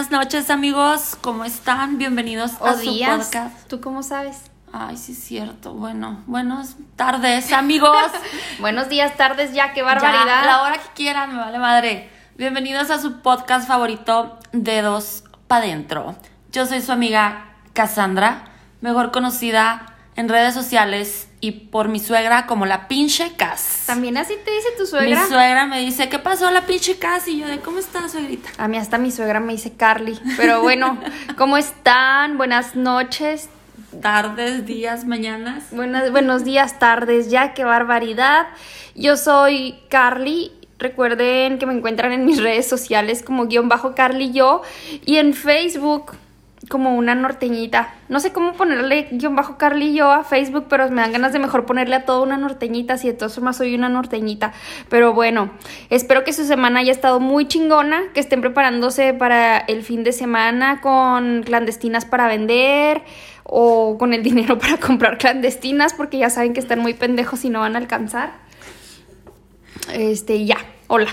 Buenas noches, amigos. ¿Cómo están? Bienvenidos O a su podcast. ¿Tú cómo sabes? Ay, sí, es cierto. Bueno, buenas tardes, amigos. Buenos días, tardes ya, qué Ya, barbaridad. la hora que quieran, me vale madre. Bienvenidos a su podcast favorito, Dedos pa' Dentro. Yo soy su amiga Cassandra, mejor conocida en redes sociales y por mi suegra como la pinche Cas. También así te dice tu Mi suegra. suegra me dice, ¿qué pasó la pinche Cas? Y yo de, ¿cómo estás, suegrita? A mí hasta mi suegra me dice Carly. Pero bueno, ¿cómo están? Buenas noches. Tardes, días, mañanas. Buenas, buenos días, tardes ya, qué barbaridad. Yo soy Carly. Recuerden que me encuentran en mis redes sociales como guion bajo Carly yo y en Facebook como una norteñita. No sé cómo ponerle guion bajo Carly yo a Facebook, pero me dan ganas de mejor ponerle a todo una norteñita, si de todas formas soy una norteñita. Pero bueno, espero que su semana haya estado muy chingona, que estén preparándose para el fin de semana con clandestinas para vender o con el dinero para comprar clandestinas, porque ya saben que están muy pendejos y no van a alcanzar. Este, ya, hola.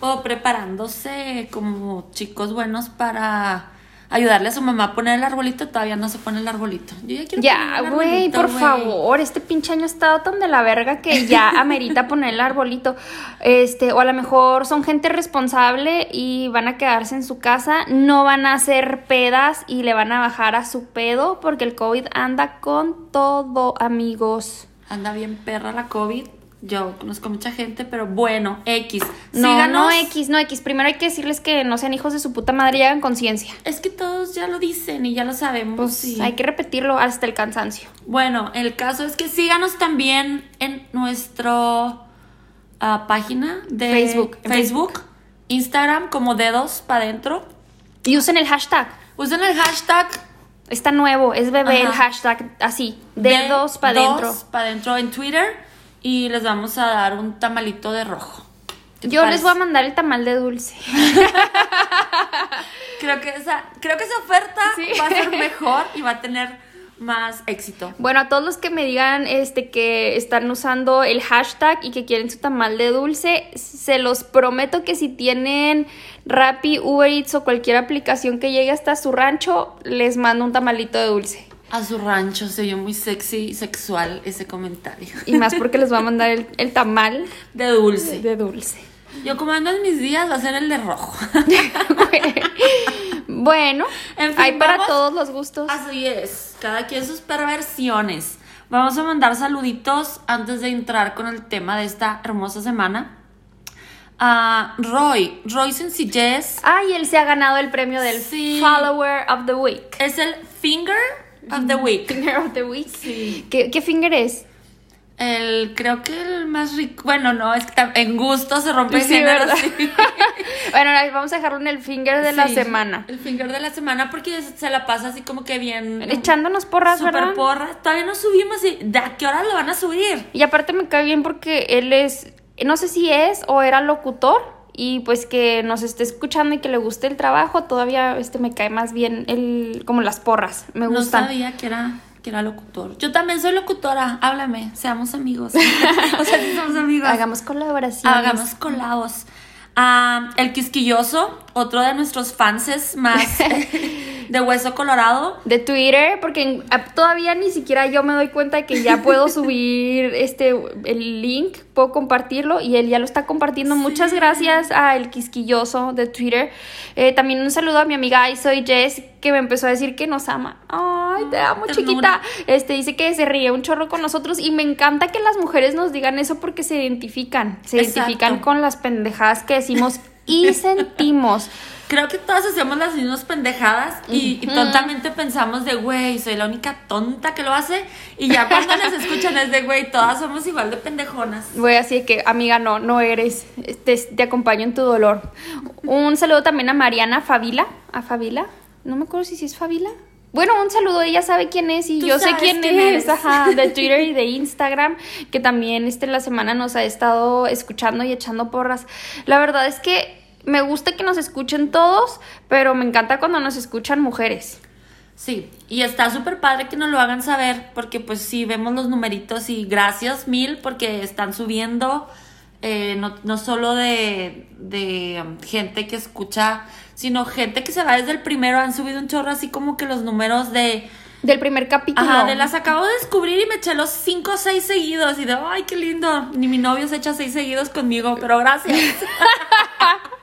O preparándose como chicos buenos para ayudarle a su mamá a poner el arbolito. Todavía no se pone el arbolito. Yo ya quiero Ya, güey, por favor, este pinche año ha estado tan de la verga que ya amerita poner el arbolito. Este, o a lo mejor son gente responsable y van a quedarse en su casa, no van a hacer pedas y le van a bajar a su pedo porque el COVID anda con todo, amigos. Anda bien perra la COVID. Yo conozco mucha gente, pero bueno, X. No, Síganos. no X, no X. Primero hay que decirles que no sean hijos de su puta madre y hagan conciencia. Es que todos ya lo dicen y ya lo sabemos. Pues y- hay que repetirlo hasta el cansancio. Bueno, el caso es que síganos también en nuestro ah, página de Facebook. Facebook, Instagram como dedos para adentro. Y usen el hashtag. Usen el hashtag Está nuevo, es bebé el hashtag así, dedos para adentro. para adentro en Twitter y les vamos a dar un tamalito de rojo. ¿Qué te Yo les voy a mandar el tamal de dulce. Creo que esa, creo que esa oferta Sí. va a ser mejor y va a tener más éxito. Bueno, a todos los que me digan este que están usando el hashtag y que quieren su tamal de dulce, se los prometo que si tienen Rappi, Uber Eats o cualquier aplicación que llegue hasta su rancho, les mando un tamalito de dulce. A su rancho se oyó muy sexy y sexual ese comentario. Y más porque les voy a mandar el, el tamal De dulce. de dulce. Yo como ando en mis días va a ser el de rojo. bueno, En fin, hay para todos los gustos. Así es, cada quien sus perversiones. Vamos a mandar saluditos antes de entrar con el tema de esta hermosa semana. A Roy, Roy Sencillez Ay, él se ha ganado el premio del Sí. Follower of the Week. es el Finger of the Week. Finger of the Week. Sí. ¿Qué, qué finger es? El, creo que el más rico. Bueno, no, es que en gusto se rompe el Sí, género, ¿verdad? sí. bueno, vamos a dejarlo en el finger de la semana. El finger de la semana porque se la pasa así como que bien. Echándonos porras, Super ¿verdad? porras. Todavía no subimos. y- ¿De a qué hora lo van a subir? Y aparte me cae bien porque él es, no sé si es o era locutor y pues que nos esté escuchando y que le guste el trabajo, todavía este me cae más bien el, como las porras, me No gustan. sabía que era, que era locutor. Yo también soy locutora. Háblame, seamos amigos. o sea, somos amigos. Hagamos colaboraciones. Hagamos colados. Ah, el quisquilloso, otro de nuestros fanses más de hueso colorado. De Twitter, porque todavía ni siquiera yo me doy cuenta de que ya puedo subir este el link, puedo compartirlo y él ya lo está compartiendo. Muchas gracias a el quisquilloso de Twitter. Eh, también un saludo a mi amiga Ay, soy Jess, que me empezó a decir que nos ama. Ay, te amo, ternura. chiquita. Este dice que se ríe un chorro con nosotros y me encanta que las mujeres nos digan eso porque se identifican, se Exacto. identifican con las pendejadas que decimos y sentimos. Creo que todas hacemos las mismas pendejadas y, y tontamente pensamos de, güey, soy la única tonta que lo hace. Y ya cuando nos escuchan es de, güey, todas somos igual de pendejonas. Voy así que, amiga, no, no eres. Te, te acompaño en tu dolor. Un saludo también a Mariana Favila. ¿A Favila? No me acuerdo si sí es Favila. Bueno, un saludo, ella sabe quién es y yo sé quién, quién es, es. ajá, de Twitter y de Instagram, que también este la semana nos ha estado escuchando y echando porras. La verdad es que me gusta que nos escuchen todos, pero me encanta cuando nos escuchan mujeres. Sí, y está súper padre que nos lo hagan saber, porque pues sí, vemos los numeritos y gracias mil porque están subiendo eh, no, no solo de, de um, gente que escucha, sino gente que se va desde el primero. Han subido un chorro así como que los números de Del primer capítulo. Ajá, de las acabo de descubrir y me eché los cinco o seis seguidos y de, ay, qué lindo. Ni mi novio se echa seis seguidos conmigo, pero gracias.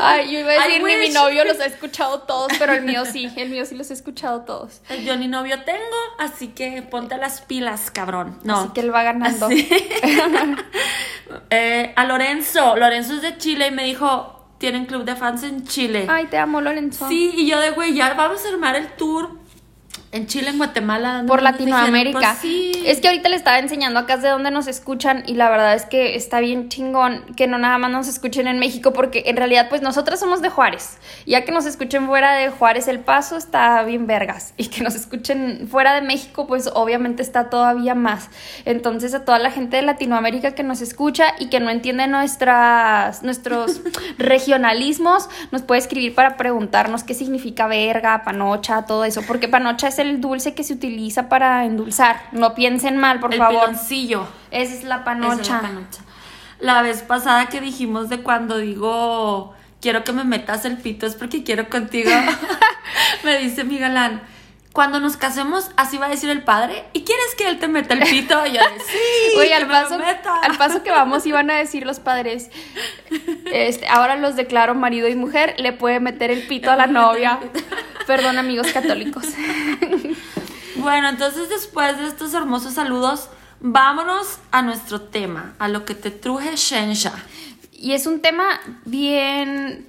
Ay, yo iba a decir, ni mi novio los ha escuchado todos, pero el mío sí, el mío sí los he escuchado todos. Yo ni novio tengo, así que ponte las pilas, cabrón. No. Así que él va ganando. Eh, a Lorenzo, Lorenzo es de Chile y me dijo, tienen club de fans en Chile. Ay, te amo, Lorenzo. Sí, y yo de güey, ya vamos a armar el tour en Chile, en Guatemala. por Latinoamérica. pues sí. Es que ahorita le estaba enseñando acá de dónde nos escuchan y la verdad es que está bien chingón que no nada más nos escuchen en México porque en realidad pues nosotras somos de Juárez. Ya que nos escuchen fuera de Juárez El Paso está bien vergas y que nos escuchen fuera de México pues obviamente está todavía más. Entonces a toda la gente de Latinoamérica que nos escucha y que no entiende nuestras nuestros regionalismos nos puede escribir para preguntarnos qué significa verga, panocha, todo eso, porque panocha es el dulce que se utiliza para endulzar. No piensen mal, por el favor. piloncillo. Esa es la Esa panocha. es la panocha. La vez pasada que dijimos de cuando digo quiero que me metas el pito es porque quiero contigo. me dice mi galán. Cuando nos casemos, así va a decir el padre. ¿Y quieres que él te meta el pito? Y yo sí, Oye, al paso, meta". al paso que vamos iban a decir los padres, este, ahora los declaro marido y mujer, le puede meter el pito a la novia. Perdón, amigos católicos. Bueno, entonces después de estos hermosos saludos, vámonos a nuestro tema, a lo que te truje Shensha. Y es un tema bien...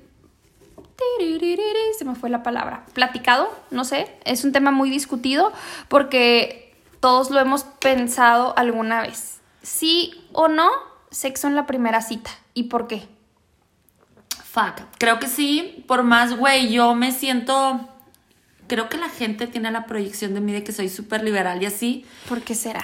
Se me fue la palabra. Platicado, no sé. Es un tema muy discutido porque todos lo hemos pensado alguna vez. Sí o no, sexo en la primera cita. ¿Y por qué? Fuck. Creo que sí, por más, güey, yo me siento... Creo que la gente tiene la proyección de mí de que soy súper liberal y así. ¿Por qué será?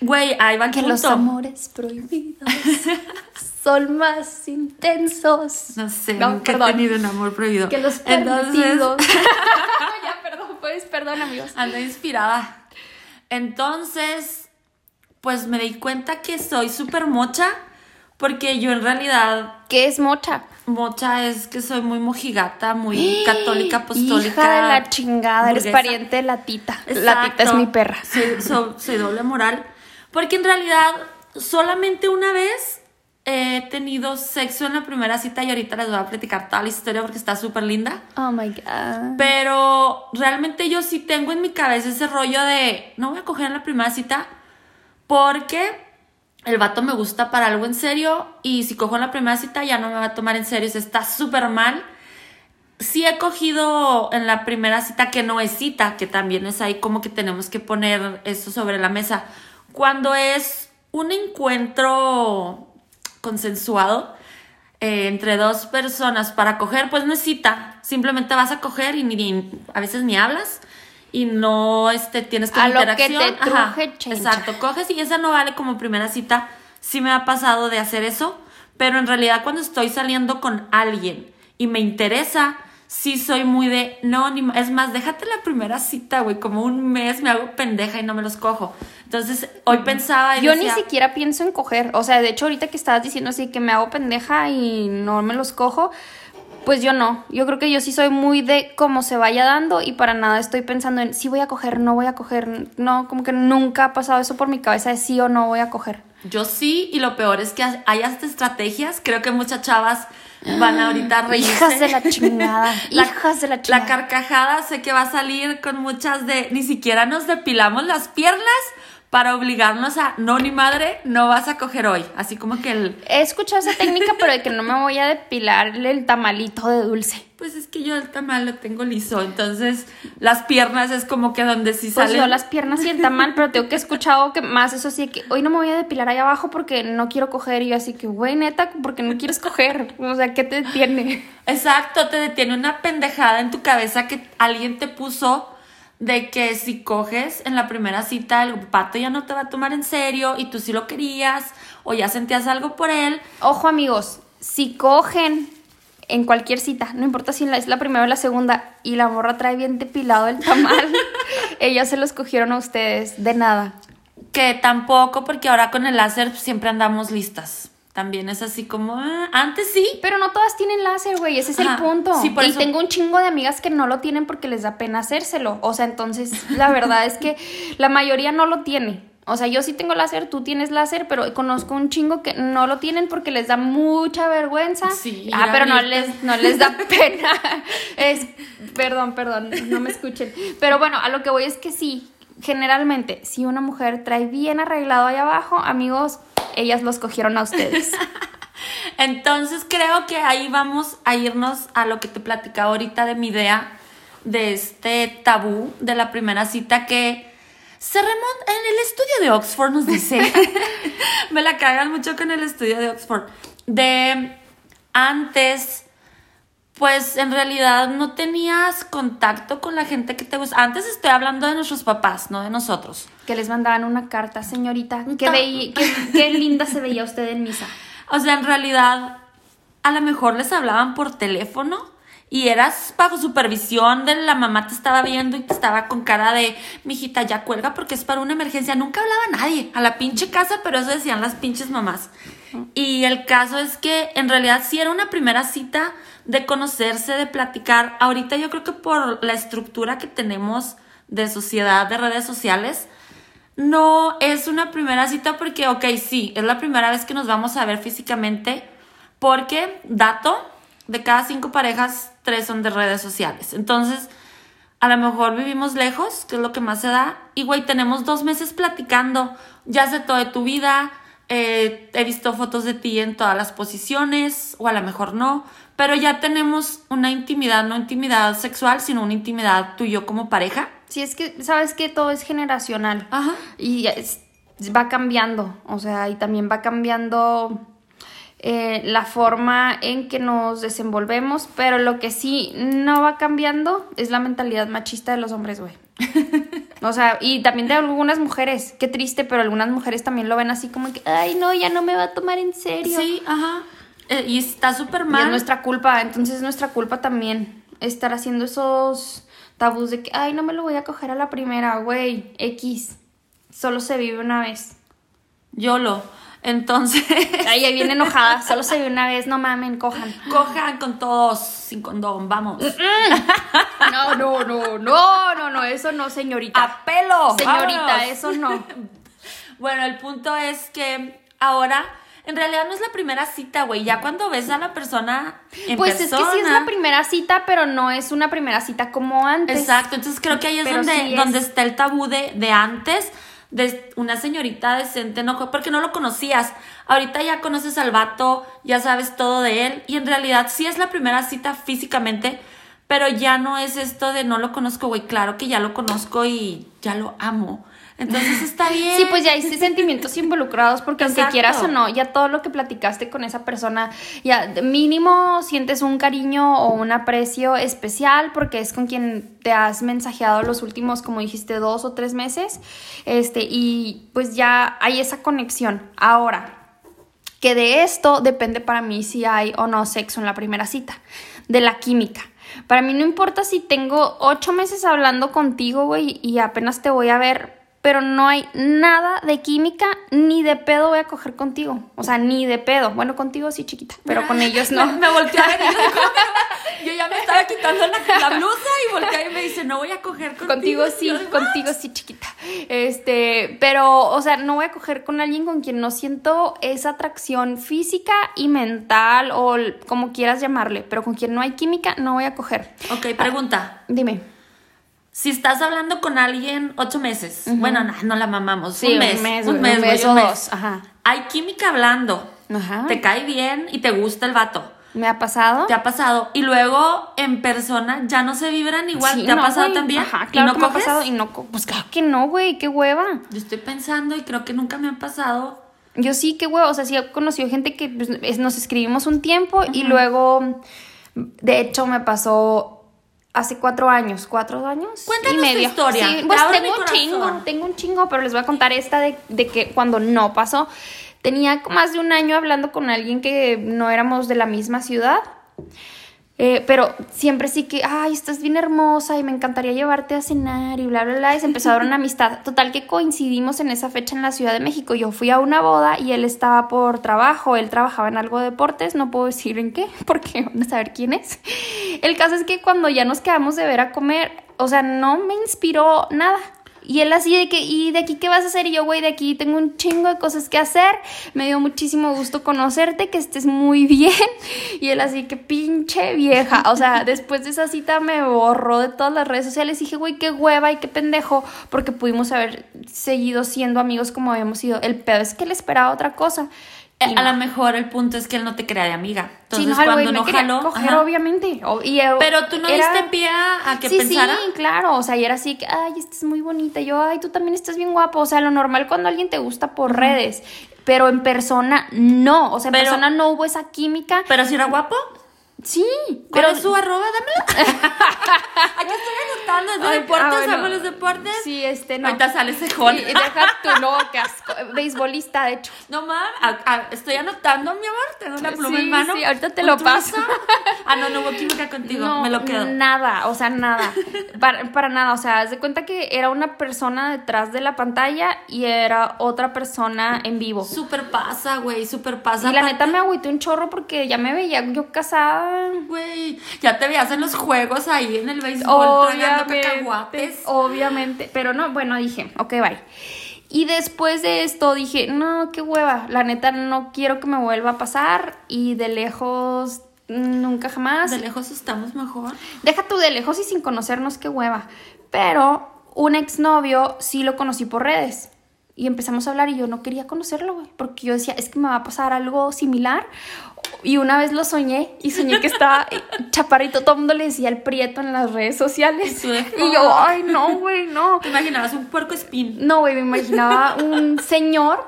Güey, ahí va el Que los punto. amores prohibidos son más intensos. No sé, No, nunca perdón. he tenido un amor prohibido. Que los Entonces, permitidos. ya, perdón, pues, perdón, amigos. ando inspirada. Entonces, pues me di cuenta que soy súper mocha, porque yo en realidad, ¿Qué es mocha? mocha es que soy muy mojigata, muy católica, apostólica. Hija de la chingada, eres burguesa. pariente de la tita. La tita es mi perra. Soy, so- soy doble moral. Porque en realidad, solamente una vez he tenido sexo en la primera cita y ahorita les voy a platicar toda la historia porque está súper linda. Oh my god. Pero realmente yo sí tengo en mi cabeza ese rollo de no voy a coger en la primera cita porque el vato me gusta para algo en serio y si cojo en la primera cita ya no me va a tomar en serio, o sea, está súper mal. Sí he cogido en la primera cita que no es cita, que también es ahí como que tenemos que poner eso sobre la mesa. Cuando es un encuentro consensuado, eh, entre dos personas para coger, pues no es cita. Simplemente vas a coger y ni, ni- a veces ni hablas y no este, tienes como A lo que interacción. te Ajá, truje, exacto, coges y esa no vale como primera cita. Sí me ha pasado de hacer eso, pero en realidad cuando estoy saliendo con alguien y me interesa, sí soy muy de, no, ni, es más, déjate la primera cita, güey, como un mes me hago pendeja y no me los cojo. Entonces, hoy pensaba y Yo ni siquiera pienso en coger. O sea, de hecho, ahorita que estabas diciendo así que me hago pendeja y no me los cojo, pues yo no. Yo creo que yo sí soy muy de cómo se vaya dando y para nada estoy pensando en si voy a coger, no voy a coger. No, como que nunca ha pasado eso por mi cabeza de sí o no voy a coger. Yo sí, y lo peor es que hay hasta estrategias. Creo que muchas chavas van ahorita a reírse. Hijas de la chingada. La- hijas de la La chingada. carcajada sé que va a salir con muchas de ni siquiera nos depilamos las piernas para obligarnos a no ni madre, no vas a coger hoy. Así como que el He escuchado esa técnica, pero de que no me voy a depilar el tamalito de dulce. Pues es que yo el tamal lo tengo liso, entonces las piernas es como que donde sí Pues salen yo las piernas y el tamal, pero tengo que escuchado que más eso sí, que hoy no me voy a depilar ahí abajo porque no quiero coger. Y yo así que, güey, neta, porque no quieres coger. O sea, ¿qué te detiene? Exacto, te detiene una pendejada en tu cabeza que alguien te puso de que si coges en la primera cita el pato ya no te va a tomar en serio y tú sí lo querías o ya sentías algo por él. Ojo, amigos, si cogen en cualquier cita, no importa si es la primera o la segunda, y la morra trae bien depilado el tamal, ellos se los cogieron a ustedes, de nada. Que tampoco porque ahora con el láser siempre andamos listas. También es así como, ah, antes sí. Pero no todas tienen láser, güey, ese es Ajá, el punto. sí, por y eso- tengo un chingo de amigas que no lo tienen porque les da pena hacérselo. O sea, entonces la verdad es que la mayoría no lo tiene. O sea, yo sí tengo láser, tú tienes láser, pero conozco un chingo que no lo tienen porque les da mucha vergüenza. Sí, ah, pero no les, no les da pena. es, perdón, perdón, no me escuchen. Pero bueno, a lo que voy es que sí, generalmente, si una mujer trae bien arreglado ahí abajo, amigos, ellas los cogieron a ustedes. Entonces creo que ahí vamos a irnos a lo que te platicaba ahorita de mi idea de este tabú de la primera cita que se remonta en el estudio de Oxford nos dice me la cagan mucho con el estudio de Oxford de antes pues en realidad no tenías contacto con la gente que te gusta antes estoy hablando de nuestros papás no de nosotros Que les mandaban una carta, señorita. Qué, Ta- veí- qué, qué linda se veía usted en misa. O sea, en realidad, a lo mejor les hablaban por teléfono y eras bajo supervisión de la mamá te estaba viendo y te estaba con cara de, mijita, ya cuelga porque es para una emergencia. Nunca hablaba nadie a la pinche casa, pero eso decían las pinches mamás. Y el caso es que en realidad sí era una primera cita de conocerse, de platicar. Ahorita yo creo que por la estructura que tenemos de sociedad, de redes sociales, no es una primera cita porque, ok, sí, es la primera vez que nos vamos a ver físicamente porque, dato, de cada cinco parejas, tres son de redes sociales. Entonces, a lo mejor vivimos lejos, que es lo que más se da, y güey, tenemos dos meses platicando, ya sé todo de tu vida, eh, he visto fotos de ti en todas las posiciones, o a lo mejor no, pero ya tenemos una intimidad, no intimidad sexual, sino una intimidad tú y yo como pareja. Sí, es que, sabes que todo es generacional. Ajá. Y es- va cambiando. O sea, y también va cambiando eh, la forma en que nos desenvolvemos. Pero lo que sí no va cambiando es la mentalidad machista de los hombres, güey. O sea, y también de algunas mujeres. Qué triste, pero algunas mujeres también lo ven así como que, ay, no, ya no me va a tomar en serio. Sí, ajá. Eh, y está súper Y mal. es nuestra culpa, entonces es nuestra culpa también estar haciendo esos tabús de que, ay, no me lo voy a coger a la primera, güey, X, solo se vive una vez. YOLO. Entonces, ahí viene enojada, solo se vive una vez, no mamen, cojan. cojan con todos sin condón, vamos. No, no, no, no, no, no, eso no, señorita. ¡A pelo! Señorita, vámonos. eso no. Bueno, el punto es que ahora, en realidad no es la primera cita, güey. Ya cuando ves a la persona en Pues persona. es que sí es la primera cita, pero no es una primera cita como antes. Exacto, entonces creo que ahí es Pero donde, sí es. donde está el tabú de, de antes, de una señorita decente, no, porque no lo conocías. Ahorita ya conoces al vato, ya sabes todo de él, y en realidad sí es la primera cita físicamente, pero ya no es esto de no lo conozco, güey, claro que ya lo conozco y ya lo amo. Entonces está bien. Sí, pues ya hay sentimientos involucrados porque aunque quieras o no, ya todo lo que platicaste con esa persona, ya mínimo sientes un cariño o un aprecio especial porque es con quien te has mensajeado los últimos, como dijiste, dos o tres meses, este, y pues ya hay esa conexión. Ahora, que de esto depende para mí si hay o no sexo en la primera cita, de la química. Para mí no importa si tengo ocho meses hablando contigo, güey, y apenas te voy a ver, pero no hay nada de química, ni de pedo voy a coger contigo. O sea, ni de pedo. Bueno, contigo sí, chiquita, pero con ellos no. Me, volteé a ver y yo ya me estaba quitando la, la blusa y volteé y me dice, no voy a coger contigo. Contigo sí, contigo sí, chiquita. Este, pero, o sea, no voy a coger con alguien con quien no siento esa atracción física y mental o como quieras llamarle, pero con quien no hay química, no voy a coger. Ok, pregunta. Dime. Si estás hablando con alguien ocho meses, bueno, no, no la mamamos, Sí, un mes, un mes, un mes, un mes o dos, ajá. Hay química hablando, Ajá. te cae bien y te gusta el vato, ¿Me ha pasado? te ha pasado, y luego en persona ya no se vibran igual, Sí, ¿te ha pasado güey. también? Ajá, ¿Y claro no que me ha coges? pasado y no, pues claro que no, güey, qué hueva. Yo estoy pensando y creo que nunca me ha pasado. Yo sí, qué hueva, o sea, sí he conocido gente que pues, es- nos escribimos un tiempo y luego, de hecho, me pasó hace cuatro años, cuatro años Cuéntanos y tu medio. historia, Sí, te pues tengo un chingo, tengo un chingo, pero les voy a contar esta de, de que cuando no pasó. Tenía más de un año hablando con alguien que no éramos de la misma ciudad. Eh, pero siempre sí que, ay, estás bien hermosa y me encantaría llevarte a cenar y bla, bla, bla. Y se empezó a dar una amistad. Total que coincidimos en esa fecha en la Ciudad de México. Yo fui a una boda y él estaba por trabajo. Él trabajaba en algo de deportes. No puedo decir en qué, porque van a saber quién es. El caso es que cuando ya nos quedamos de ver a comer, o sea, no me inspiró nada. Y él así de que, ¿y de aquí qué vas a hacer? Y yo, güey, de aquí tengo un chingo de cosas que hacer. Me dio muchísimo gusto conocerte, que estés muy bien. Y él así que pinche vieja. O sea, después de esa cita me borró de todas las redes sociales. Y dije, güey, qué hueva y qué pendejo. Porque pudimos haber seguido siendo amigos como habíamos sido. El pedo es que él esperaba otra cosa. Eh, a lo mejor el punto es que él no te crea de amiga. Entonces, Sí, no, cuando no jaló. coger, ajá. obviamente. Y, eh, Pero tú no era- diste pie a que sí, pensara. Sí, claro, o sea, y era así que, ay, estás muy bonita, y yo, ay, tú también estás bien guapo, o sea, lo normal cuando alguien te gusta por redes, pero en persona no, o sea, en Pero- persona no hubo esa química, Pero si era guapo. Sí, Pero su arroba, dámela. Aquí estoy anotando. ¿Es de Ay, deportes? ah, bueno. ¿Amo los deportes? Sí, este, no. Ahorita sale cejón. Y- y deja tu no, qué asco. Beisbolista, de hecho. No a- estoy anotando, mi amor. Tengo una pluma Sí, en mano. sí, ahorita te ¿Con lo paso. Ah, no, no hubo química contigo. No, me lo quedo. Nada, o sea, nada. Para, para nada. O sea, haz de cuenta que era una persona detrás de la pantalla y era otra persona en vivo. Súper pasa, güey, súper pasa. Y la neta me agüité un chorro porque ya me veía yo casada. Güey, ya te veías en los juegos ahí en el béisbol tragando Obviamente, cacahuates. obviamente. Pero no, bueno, dije, ok, bye. Y después de esto dije, no, qué hueva. La neta no quiero que me vuelva a pasar. Y de lejos, nunca jamás. De lejos estamos mejor. Deja tú de lejos y sin conocernos, qué hueva. Pero un exnovio sí lo conocí por redes. Y empezamos a hablar y yo no quería conocerlo, güey. Porque yo decía, es que me va a pasar algo similar. Y una vez lo soñé y soñé que estaba chaparrito. Todo el mundo le decía el prieto en las redes sociales. Y yo, ay, no, güey, no. ¿Te imaginabas un puerco espín? No, güey, me imaginaba un señor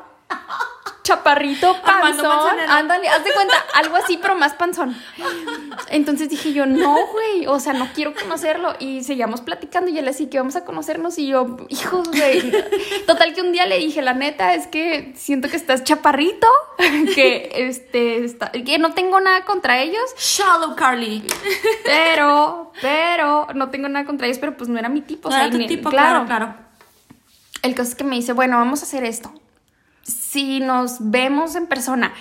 chaparrito, panzón. Ándale, haz de cuenta, algo así, pero más panzón. Entonces dije yo, no, güey, o sea, no quiero conocerlo. Y seguíamos platicando y él así que vamos a conocernos. Y yo, hijos, güey. Total que un día le dije, la neta, es que siento que estás chaparrito, que este, está- que no tengo nada contra ellos. Shallow Carly. Pero, pero, no tengo nada contra ellos, pero pues no era mi tipo. No o sea, era tu tipo, claro, claro. el caso es que me dice, bueno, vamos a hacer esto. Si nos vemos en persona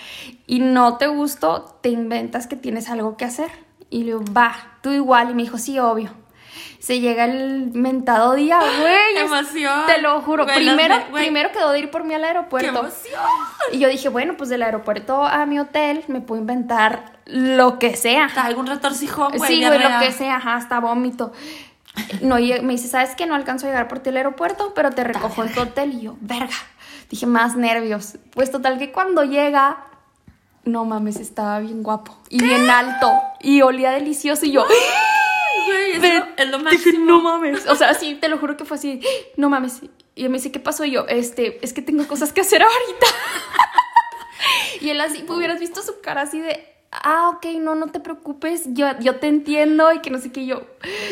y no te gustó, te inventas que tienes algo que hacer. Y le digo, va, tú igual. Y me dijo, sí, obvio. Se llega el mentado día, güey. Emoción. Te lo juro. Güey, primero, primero quedó de ir por mí al ¡Qué aeropuerto. emoción! Y yo dije, bueno, pues del aeropuerto a mi hotel me puedo inventar lo que sea. Algún retorcijón, güey. Sí, güey, lo que sea, ajá, hasta vómito. No, me dice, ¿sabes qué? No alcanzo a llegar por ti al aeropuerto, pero te recojo en tu hotel. Y yo, verga. Dije, más nervios. Pues total que cuando llega, no mames, estaba bien guapo. Y bien alto. Y olía delicioso. Y yo, Güey, es lo dije, máximo. no mames. O sea, sí, te lo juro que fue así, no mames. Y él me dice, ¿qué pasó? Y yo, este, es que tengo cosas que hacer ahorita. y él así, hubieras visto su cara así de, ah, ok, no, no te preocupes, yo, yo te entiendo y que no sé qué. Y yo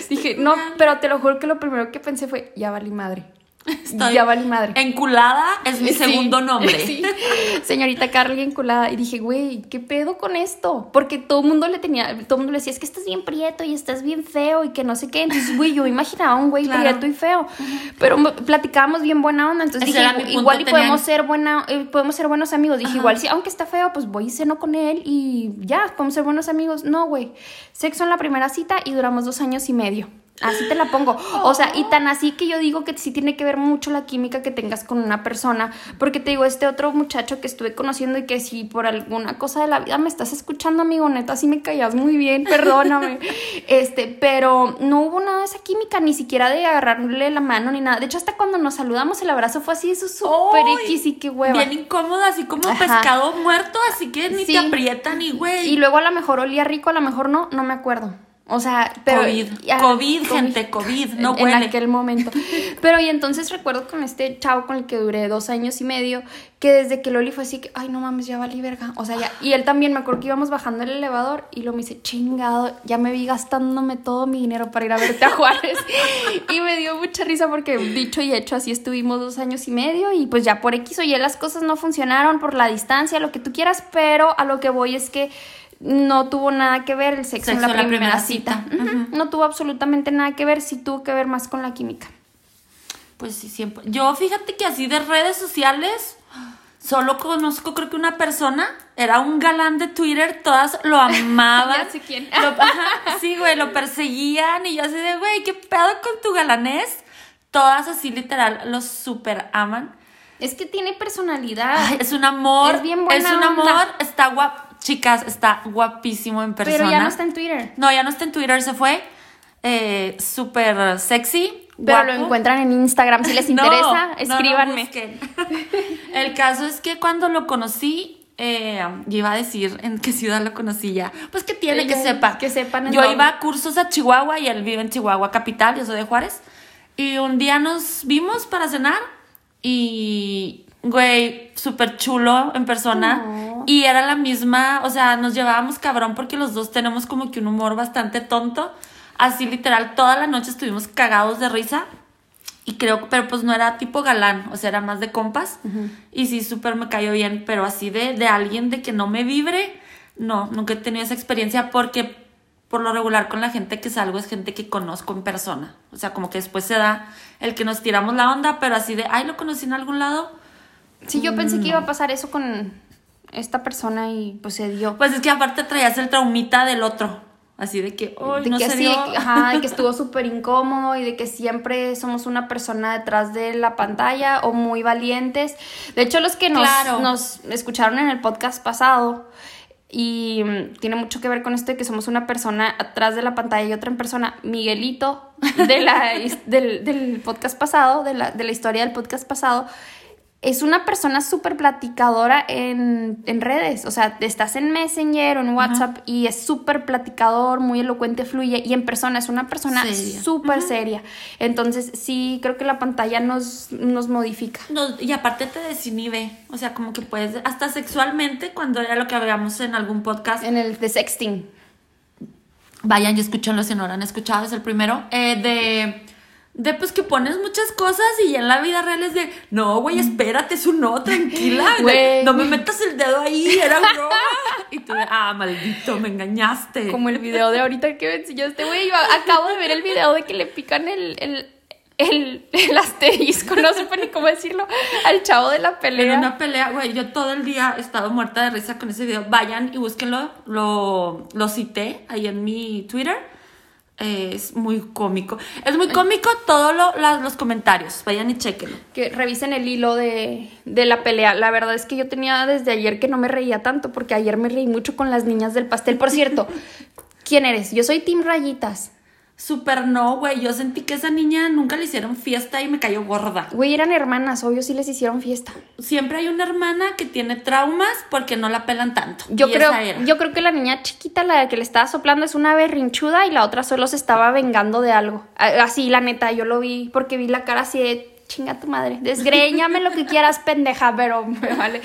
dije, no, pero te lo juro que lo primero que pensé fue, ya valí madre. Estoy ya valí madre. Enculada es mi Sí, segundo nombre. sí. Señorita Carly enculada. Y dije, güey, ¿qué pedo con esto? Porque todo el mundo le tenía, todo el mundo le decía, es que estás bien prieto y estás bien feo y que no sé qué. Entonces, güey, yo imaginaba un güey Claro. prieto y feo. Pero platicábamos bien buena onda. Entonces Ese dije, igual y podemos ser buena, eh, podemos ser buenos amigos. Dije, Ajá. igual sí, aunque está feo, pues voy y ceno con él y ya, podemos ser buenos amigos. No, güey. Sexo en la primera cita y duramos dos años y medio. Así te la pongo. O sea, y tan así que yo digo que sí tiene que ver mucho la química que tengas con una persona. Porque te digo, este otro muchacho que estuve conociendo y que si por alguna cosa de la vida me estás escuchando, amigo, neta, sí me callas muy bien, perdóname. este, pero no hubo nada de esa química, ni siquiera de agarrarle la mano ni nada. De hecho, hasta cuando nos saludamos, el abrazo fue así, eso súper. X y qué hueva. Bien incómodo, así como Ajá. pescado muerto, así que ni Sí. te aprieta ni güey. Y luego a lo mejor olía rico, a lo mejor no, no me acuerdo. O sea, pero... COVID. Ah, COVID, gente, COVID, no en, huele. en aquel momento. Pero y entonces recuerdo con este chavo con el que duré dos años y medio, que desde que Loli fue así que, ay, no mames, ya valí verga. O sea, ya. Y él también, me acuerdo que íbamos bajando el elevador y lo me dice, chingado, ya me vi gastándome todo mi dinero para ir a verte a Juárez. y me dio mucha risa porque, dicho y hecho, así estuvimos dos años y medio y pues ya por X o Y las cosas no funcionaron por la distancia, lo que tú quieras, pero a lo que voy es que no tuvo nada que ver el sexo, en la primera, cita. No tuvo absolutamente nada que ver, sí tuvo que ver más con la química. Pues sí, siempre. Yo fíjate que así de redes sociales, solo conozco creo que una persona, era un galán de Twitter, todas lo amaban. Ya sé quién. Lo- ajá, sí, güey, lo perseguían y yo así de, güey, ¿qué pedo con tu galanés? Todas así literal, los super aman. Es que tiene personalidad. Ay, es un amor. Es bien buena Es un onda. amor, está guap. Chicas, está guapísimo en persona. pero ya no está en Twitter. No, ya no está en Twitter, se fue. Eh, súper sexy. Pero lo encuentran en Instagram. Si les No, interesa, no, no escríbanme. El caso es que cuando lo conocí, eh, yo iba a decir en qué ciudad lo conocí ya. Pues que tiene que sepa. que sepan Yo iba a cursos a Chihuahua y él vive en Chihuahua capital, yo soy de Juárez. Y un día nos vimos para cenar y, güey, súper chulo en persona. Oh. Y era la misma, o sea, nos llevábamos cabrón porque los dos tenemos como que un humor bastante tonto. Así literal, toda la noche estuvimos cagados de risa. Y creo, pero pues no era tipo galán, o sea, era más de compas. Y sí, súper me cayó bien, pero así de, de alguien de que no me vibre, no, nunca he tenido esa experiencia porque por lo regular con la gente que salgo es gente que conozco en persona. O sea, como que después se da el que nos tiramos la onda, pero así de, ay, lo conocí en algún lado. Sí, yo pensé que iba a pasar eso con esta persona y pues se dio. Pues es que aparte traías el traumita del otro. Así de que, de no que se sí, dio. de que- ajá, de que estuvo súper incómodo y de que siempre somos una persona detrás de la pantalla o muy valientes. De hecho, los que nos, Claro. nos escucharon en el podcast pasado y mm, tiene mucho que ver con esto de que somos una persona atrás de la pantalla y otra en persona, Miguelito de la, del, del podcast pasado, de la, de la historia del podcast pasado, es una persona súper platicadora en, en redes. O sea, estás en Messenger o en WhatsApp y es súper platicador, muy elocuente, fluye. Y en persona es una persona súper seria. Entonces, sí, creo que la pantalla nos, nos modifica. No, y aparte te desinhibe, o sea, como que puedes, hasta sexualmente, cuando era lo que hablábamos en algún podcast, En el de sexting. vayan y escúchenlo si no lo han escuchado, es el primero, eh, de, de pues que pones muchas cosas y ya en la vida real es de, no, güey, espérate, es un no, tranquila, Güey. no me metas el dedo ahí, era broma. Y tú de, ah, maldito, me engañaste. Como el video de ahorita que me enseñaste, güey. Yo acabo de ver el video de que le pican el, el, el, el asterisco, no supe ni cómo decirlo, al chavo de la pelea. una pelea, güey, yo todo el día he estado muerta de risa con ese video. Vayan y búsquenlo, lo, lo cité ahí en mi Twitter. Eh, es muy cómico. Es muy cómico todos los comentarios. Vayan y chequenlo. que revisen el hilo de, de la pelea. La verdad es que yo tenía desde ayer que no me reía tanto, porque ayer me reí mucho con las niñas del pastel. Por cierto, ¿quién eres? Yo soy Team Rayitas. Súper no, güey. Yo sentí que esa niña nunca le hicieron fiesta y me cayó gorda. Güey, eran hermanas, obvio sí les hicieron fiesta. Siempre hay una hermana que tiene traumas porque no la pelan tanto. Yo Y creo, esa era. yo creo que la niña chiquita, la que le estaba soplando, es una berrinchuda y la otra solo se estaba vengando de algo. Así, la neta, yo lo vi porque vi la cara así de chinga tu madre. Desgreñame lo que quieras, pendeja, pero me vale.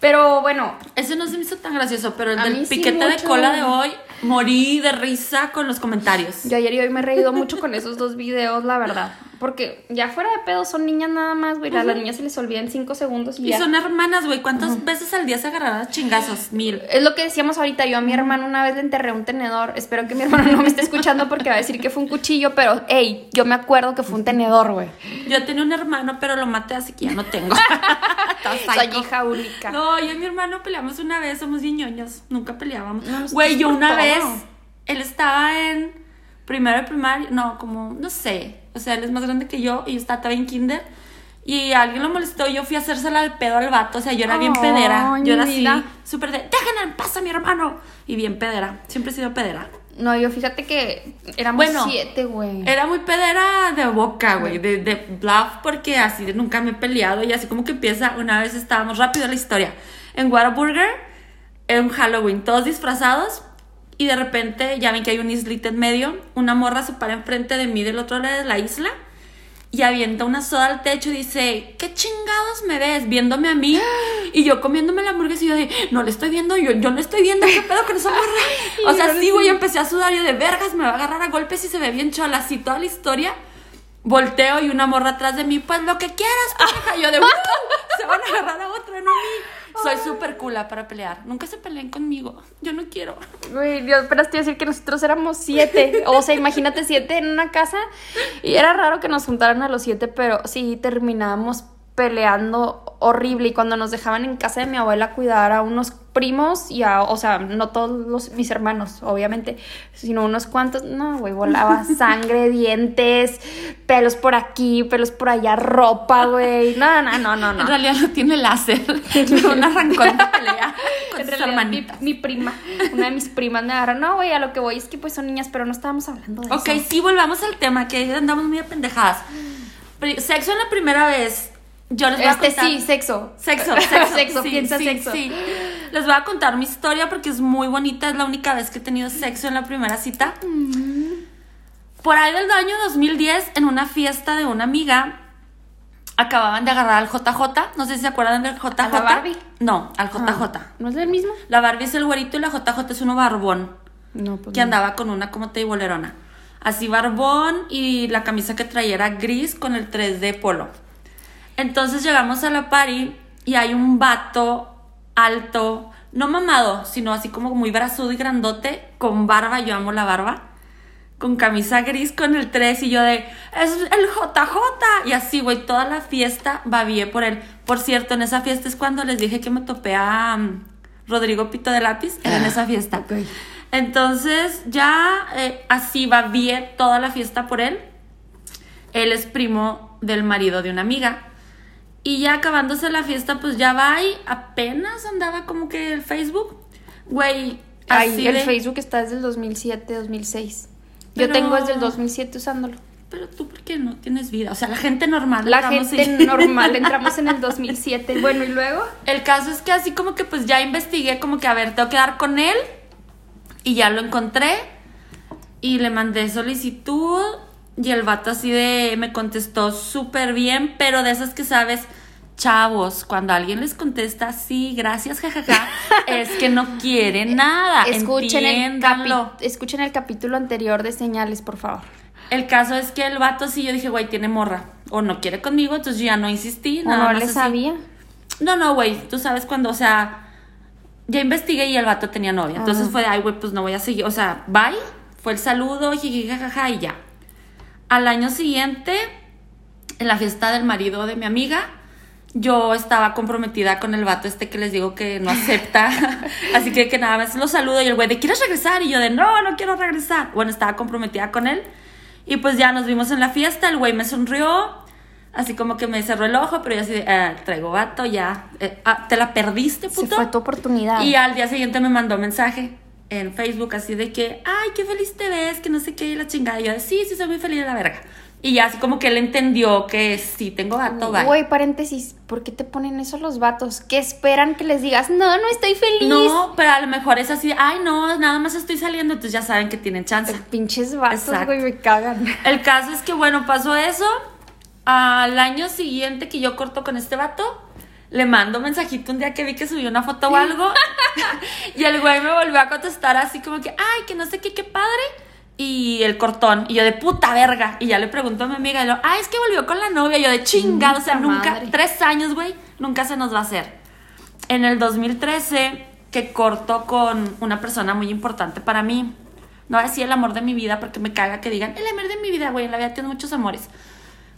Pero bueno, Ese no se me hizo tan gracioso, pero el del sí piquete de cola de hoy, morí de risa con los comentarios. Yo ayer y hoy me he reído mucho con esos dos videos, la verdad. Porque ya fuera de pedo son niñas nada más, güey. A las niñas se les olvida en cinco segundos y Y ya. son hermanas, güey. ¿Cuántas veces al día se agarrarán chingazos? Mil. Es lo que decíamos ahorita. Yo a mi hermano una vez le enterré un tenedor. Espero que mi hermano no me esté escuchando porque va a decir que fue un cuchillo, pero hey, yo me acuerdo que fue un tenedor, güey. Yo tenía un hermano, pero lo maté, así que ya no tengo. Soy hija única. No, yo y mi hermano peleamos una vez, somos bien ñoños. Nunca peleábamos. Güey, yo una todo. vez, él estaba en primero de primaria, no, como, no sé. O sea, él es más grande que yo y yo estaba todavía en kinder. Y alguien lo molestó y yo fui a hacérsela de pedo al vato. O sea, yo era bien Ay, pedera. Yo era así, súper de, déjenme en paz a mi hermano. Y bien pedera. Siempre he sido pedera. No, yo fíjate que éramos Bueno, siete, güey. Era muy pedera de boca, güey, de, de bluff, porque así nunca me he peleado y así como que empieza, una vez estábamos rápido la historia, en Whataburger, en Halloween, todos disfrazados y de repente, ya ven que hay un islita en medio, una morra se para enfrente de mí del otro lado de la isla y avienta una soda al techo y dice, ¿qué chingados me ves? Viéndome a mí y yo comiéndome la hamburguesa y yo de, no le estoy viendo, yo, yo no estoy viendo, ¿qué pedo con esa morra? O sea, sí, güey, empecé a sudar yo de vergas, me va a agarrar a golpes y se ve bien chola, así toda la historia. Volteo y una morra atrás de mí, pues lo que quieras, pareja. Yo de, "Uh, se van a agarrar a otra, no a mí. Soy súper cula para pelear. Nunca se peleen conmigo. Yo no quiero. Güey, Dios, esperaste a decir que nosotros éramos siete. O sea, imagínate siete en una casa. Y era raro que nos juntaran a los siete, pero sí terminábamos peleando horrible. Y cuando nos dejaban en casa de mi abuela cuidar a unos primos y a, o sea, no todos los, mis hermanos, obviamente, sino unos cuantos, no, güey, volaba sangre, dientes, pelos por aquí, pelos por allá, ropa, güey. No, no, no, no, no. En realidad no tiene láser. Una arrancón de pelea con En sus realidad, mi, hermanitas. mi prima, una de mis primas me agarró. No, güey, a lo que voy es que pues son niñas, pero no estábamos hablando de Ok, eso. sí, volvamos al tema, que andamos muy apendejadas. Pri- Sexo en la primera vez. Yo les voy a Este contar. sí, sexo. Sexo, sexo. Sexo, sí, piensa sí, sexo. sí. Les voy a contar mi historia porque es muy bonita. Es la única vez que he tenido sexo en la primera cita. Por ahí del año 2010, en una fiesta de una amiga, acababan de agarrar al JJ. No sé si se acuerdan del JJ. ¿A la Barbie? No, al JJ. Ah, ¿No es el mismo? La Barbie es el güerito y la JJ es uno barbón No, pues que andaba con una como teibolerona. Así barbón y la camisa que traía era gris con el 3D polo. Entonces llegamos a la party y hay un vato alto, no mamado, sino así como muy brazudo y grandote, con barba, yo amo la barba, con camisa gris con el 3 y yo de, es el JJ. Y así, güey, toda la fiesta babié por él. Por cierto, en esa fiesta es cuando les dije que me topé a mm, Rodrigo Pito de Lápiz, era en esa fiesta. Entonces ya eh, así babié toda la fiesta por él. Él es primo del marido de una amiga. Y ya acabándose la fiesta, pues ya va y apenas andaba como que el Facebook. Güey, así el de- Facebook está desde el 2007, 2006. Pero- Yo tengo desde el 2007 usándolo. Pero tú, ¿por qué no tienes vida? O sea, la gente normal. La gente normal, entramos en el 2007. Bueno, ¿y luego? El caso es que así como que pues ya investigué como que a ver, tengo que dar con él y ya lo encontré y le mandé solicitud y el vato así de me contestó súper bien, pero de esas que sabes, chavos, cuando alguien les contesta sí, gracias, jajaja, es que no quiere nada. Escuchen el, entiéndanlo. escuchen el capítulo anterior de señales, por favor. El caso es que el vato sí, yo dije, güey, tiene morra. O no quiere conmigo, entonces yo ya no insistí. ¿O Nada no más le sabía? No, no, güey, tú sabes cuando, o sea, ya investigué y el vato tenía novia. Entonces Ah. fue de, ay, güey, pues no voy a seguir. O sea, bye, fue el saludo, jiji, jajaja, y ya. Al año siguiente, en la fiesta del marido de mi amiga, yo estaba comprometida con el vato este que les digo que no acepta. Así que que nada más lo saludo y el güey de, ¿quieres regresar? Y yo de, no, no quiero regresar. Bueno, estaba comprometida con él. Y pues ya nos vimos en la fiesta, el güey me sonrió, así como que me cerró el ojo, pero yo así "Ah, traigo vato, ya, eh, ah, te la perdiste, Se puto. fue tu oportunidad. Y al día siguiente me mandó mensaje en Facebook así de que, ay, qué feliz te ves, que no sé qué, y la chingada. Y yo sí, sí, soy muy feliz de la verga. Y ya así como que él entendió que sí tengo vato, bye. Güey, paréntesis, ¿por qué te ponen eso los vatos? ¿Qué esperan que les digas? No, no estoy feliz. No, pero a lo mejor es así, ay, no, nada más estoy saliendo, entonces ya saben que tienen chance. Pinches vatos, güey, me cagan. El caso es que, bueno, pasó eso. Al año siguiente que yo corto con este vato, le mando un mensajito un día que vi que subió una foto o algo. y el güey me volvió a contestar así como que, ay, que no sé qué, qué padre. Y el cortón. Y yo de puta verga. Y ya le pregunto a mi amiga, y lo, ah, es que volvió con la novia. Y yo de chingado, o sea, nunca, madre. tres años, güey, nunca se nos va a hacer. En el 2013, que corto con una persona muy importante para mí. No voy a decir el amor de mi vida porque me caga que digan, el amor de mi vida, güey, en la vida tienes muchos amores.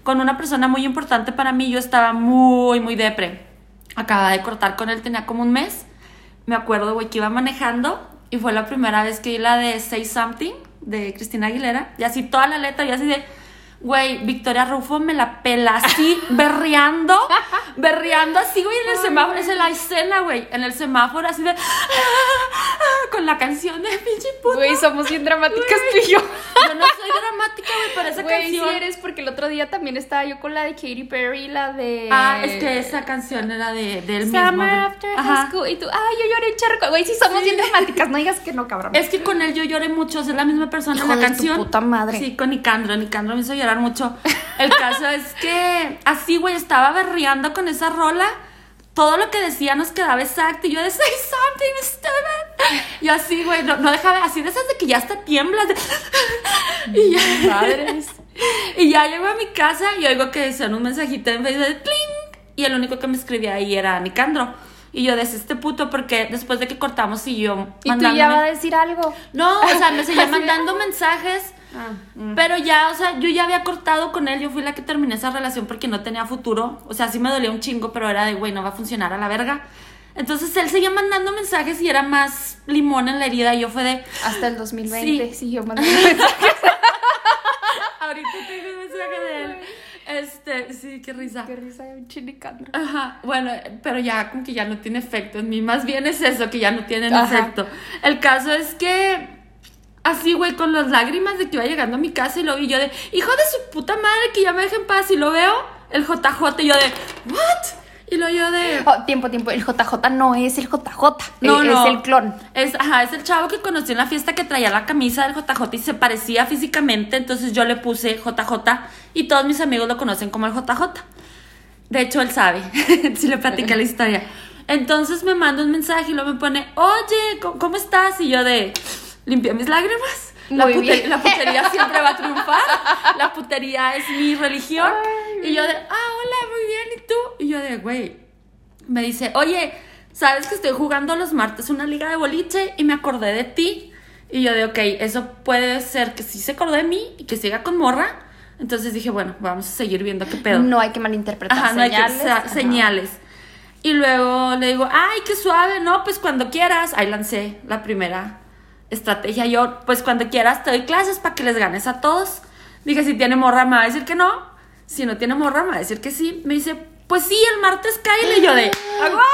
Con una persona muy importante para mí, yo estaba muy, muy depre. Acababa de cortar con él, tenía como un mes. Me acuerdo, güey, que iba manejando y fue la primera vez que vi la de Say Something de Cristina Aguilera. Y así toda la letra, y así de, güey, Victoria Rufo me la pela así, berreando, berreando así, güey, en el semáforo, esa es la escena, güey, en el semáforo, así de, con la canción de pinche puta. Güey, somos bien dramáticas tú y yo. Yo no soy dramática, güey, pero esa Güey, sí canción. eres, porque el otro día también estaba yo con la de Katy Perry, la de... Ah, es que esa canción era de, del mismo. Summer After. High School. Y tú, ay, yo lloré charco. Güey, sí somos bien dramáticas, no digas que no, cabrón. Es que con él yo lloré mucho, es la misma persona en la de tu canción. puta madre. Sí, con Nicandro, Nicandro me hizo llorar mucho. El caso es que así, güey, estaba berreando con esa rola. Todo lo que decía nos quedaba exacto. Y yo de say something stupid. Y así, güey, no, no dejaba, así de esas de que ya hasta tiemblas. de- y ya. Madres. Y ya llego a mi casa y oigo que decían un mensajito en Facebook de clink. Y el único que me escribía ahí era Nicandro. Y yo decía, este puto, porque después de que cortamos y yo Y tú ya va a decir algo. No, o sea, me seguía mandando ah. mensajes, Ah, mm. pero ya, o sea, yo ya había cortado con él, yo fui la que terminé esa relación porque no tenía futuro. O sea, sí me dolía un chingo, pero era de, güey, no va a funcionar a la verga. Entonces él seguía mandando mensajes y era más limón en la herida. Y yo fue de, Hasta el 2020 Sí. siguió mandando mensajes. ahorita tengo un mensaje de él. Este, sí, qué risa. Qué risa de un chinicando. Ajá, bueno, pero ya como que ya no tiene efecto en mí. Más bien es eso, que ya no tienen Ajá. efecto. El caso es que así, güey, con las lágrimas de que iba llegando a mi casa y lo vi yo de, hijo de su puta madre, que ya me deje en paz. Y lo veo, el JJ, y yo de, ¿what? Y lo yo de... Oh, tiempo, tiempo. El JJ no es el JJ. No, eh, no. Es el clon. Es, ajá, es el chavo que conocí en la fiesta que traía la camisa del JJ y se parecía físicamente, entonces yo le puse JJ y todos mis amigos lo conocen como el JJ. De hecho, él sabe, si le platiqué la historia. Entonces me manda un mensaje y luego me pone, oye, ¿cómo, cómo estás? Y yo de, limpié mis lágrimas. La, pute- la putería siempre va a triunfar. La putería es mi religión. Ay, y yo de, ah, hola, muy bien, ¿y tú? Y yo de, güey, me dice, oye, ¿sabes que estoy jugando los martes una liga de boliche y me acordé de ti? Y yo de, ok, eso puede ser que sí se acordó de mí y que siga con morra. Entonces dije, bueno, vamos a seguir viendo qué pedo. No hay que malinterpretar Ajá, no hay que señales. señales. Y luego le digo, ay, qué suave, no, pues cuando quieras. Ahí lancé la primera estrategia. Yo, pues cuando quieras te doy clases para que les ganes a todos. Dije, si tiene morra me va a decir que no. Si no tiene morra me va a decir que sí. Me dice, pues sí, el martes cae. Y yo de, ¡agua!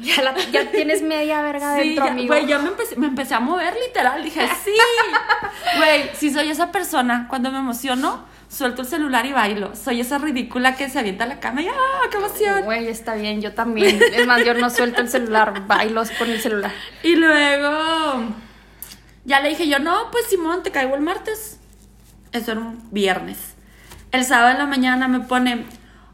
Ya, la- ya tienes media verga Sí, dentro, ya, amigo. güey, ya me empecé, me empecé a mover literal. Dije, sí. Güey, si soy esa persona, cuando me emociono, suelto el celular y bailo. Soy esa ridícula que se avienta a la cama y ¡ah, qué emoción! Güey, está bien, yo también. Es más, yo no suelto el celular, bailos con el celular. Y luego ya le dije yo, no, pues Simón, te caigo el martes. Eso era un viernes. El sábado en la mañana me pone,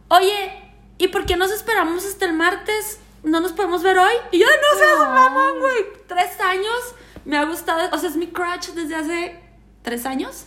oye, ¿y por qué nos esperamos hasta el martes? ¿No nos podemos ver hoy? Y yo, no seas Ay. mamón, güey. Tres años, me ha gustado, o sea, es mi crush desde hace tres años.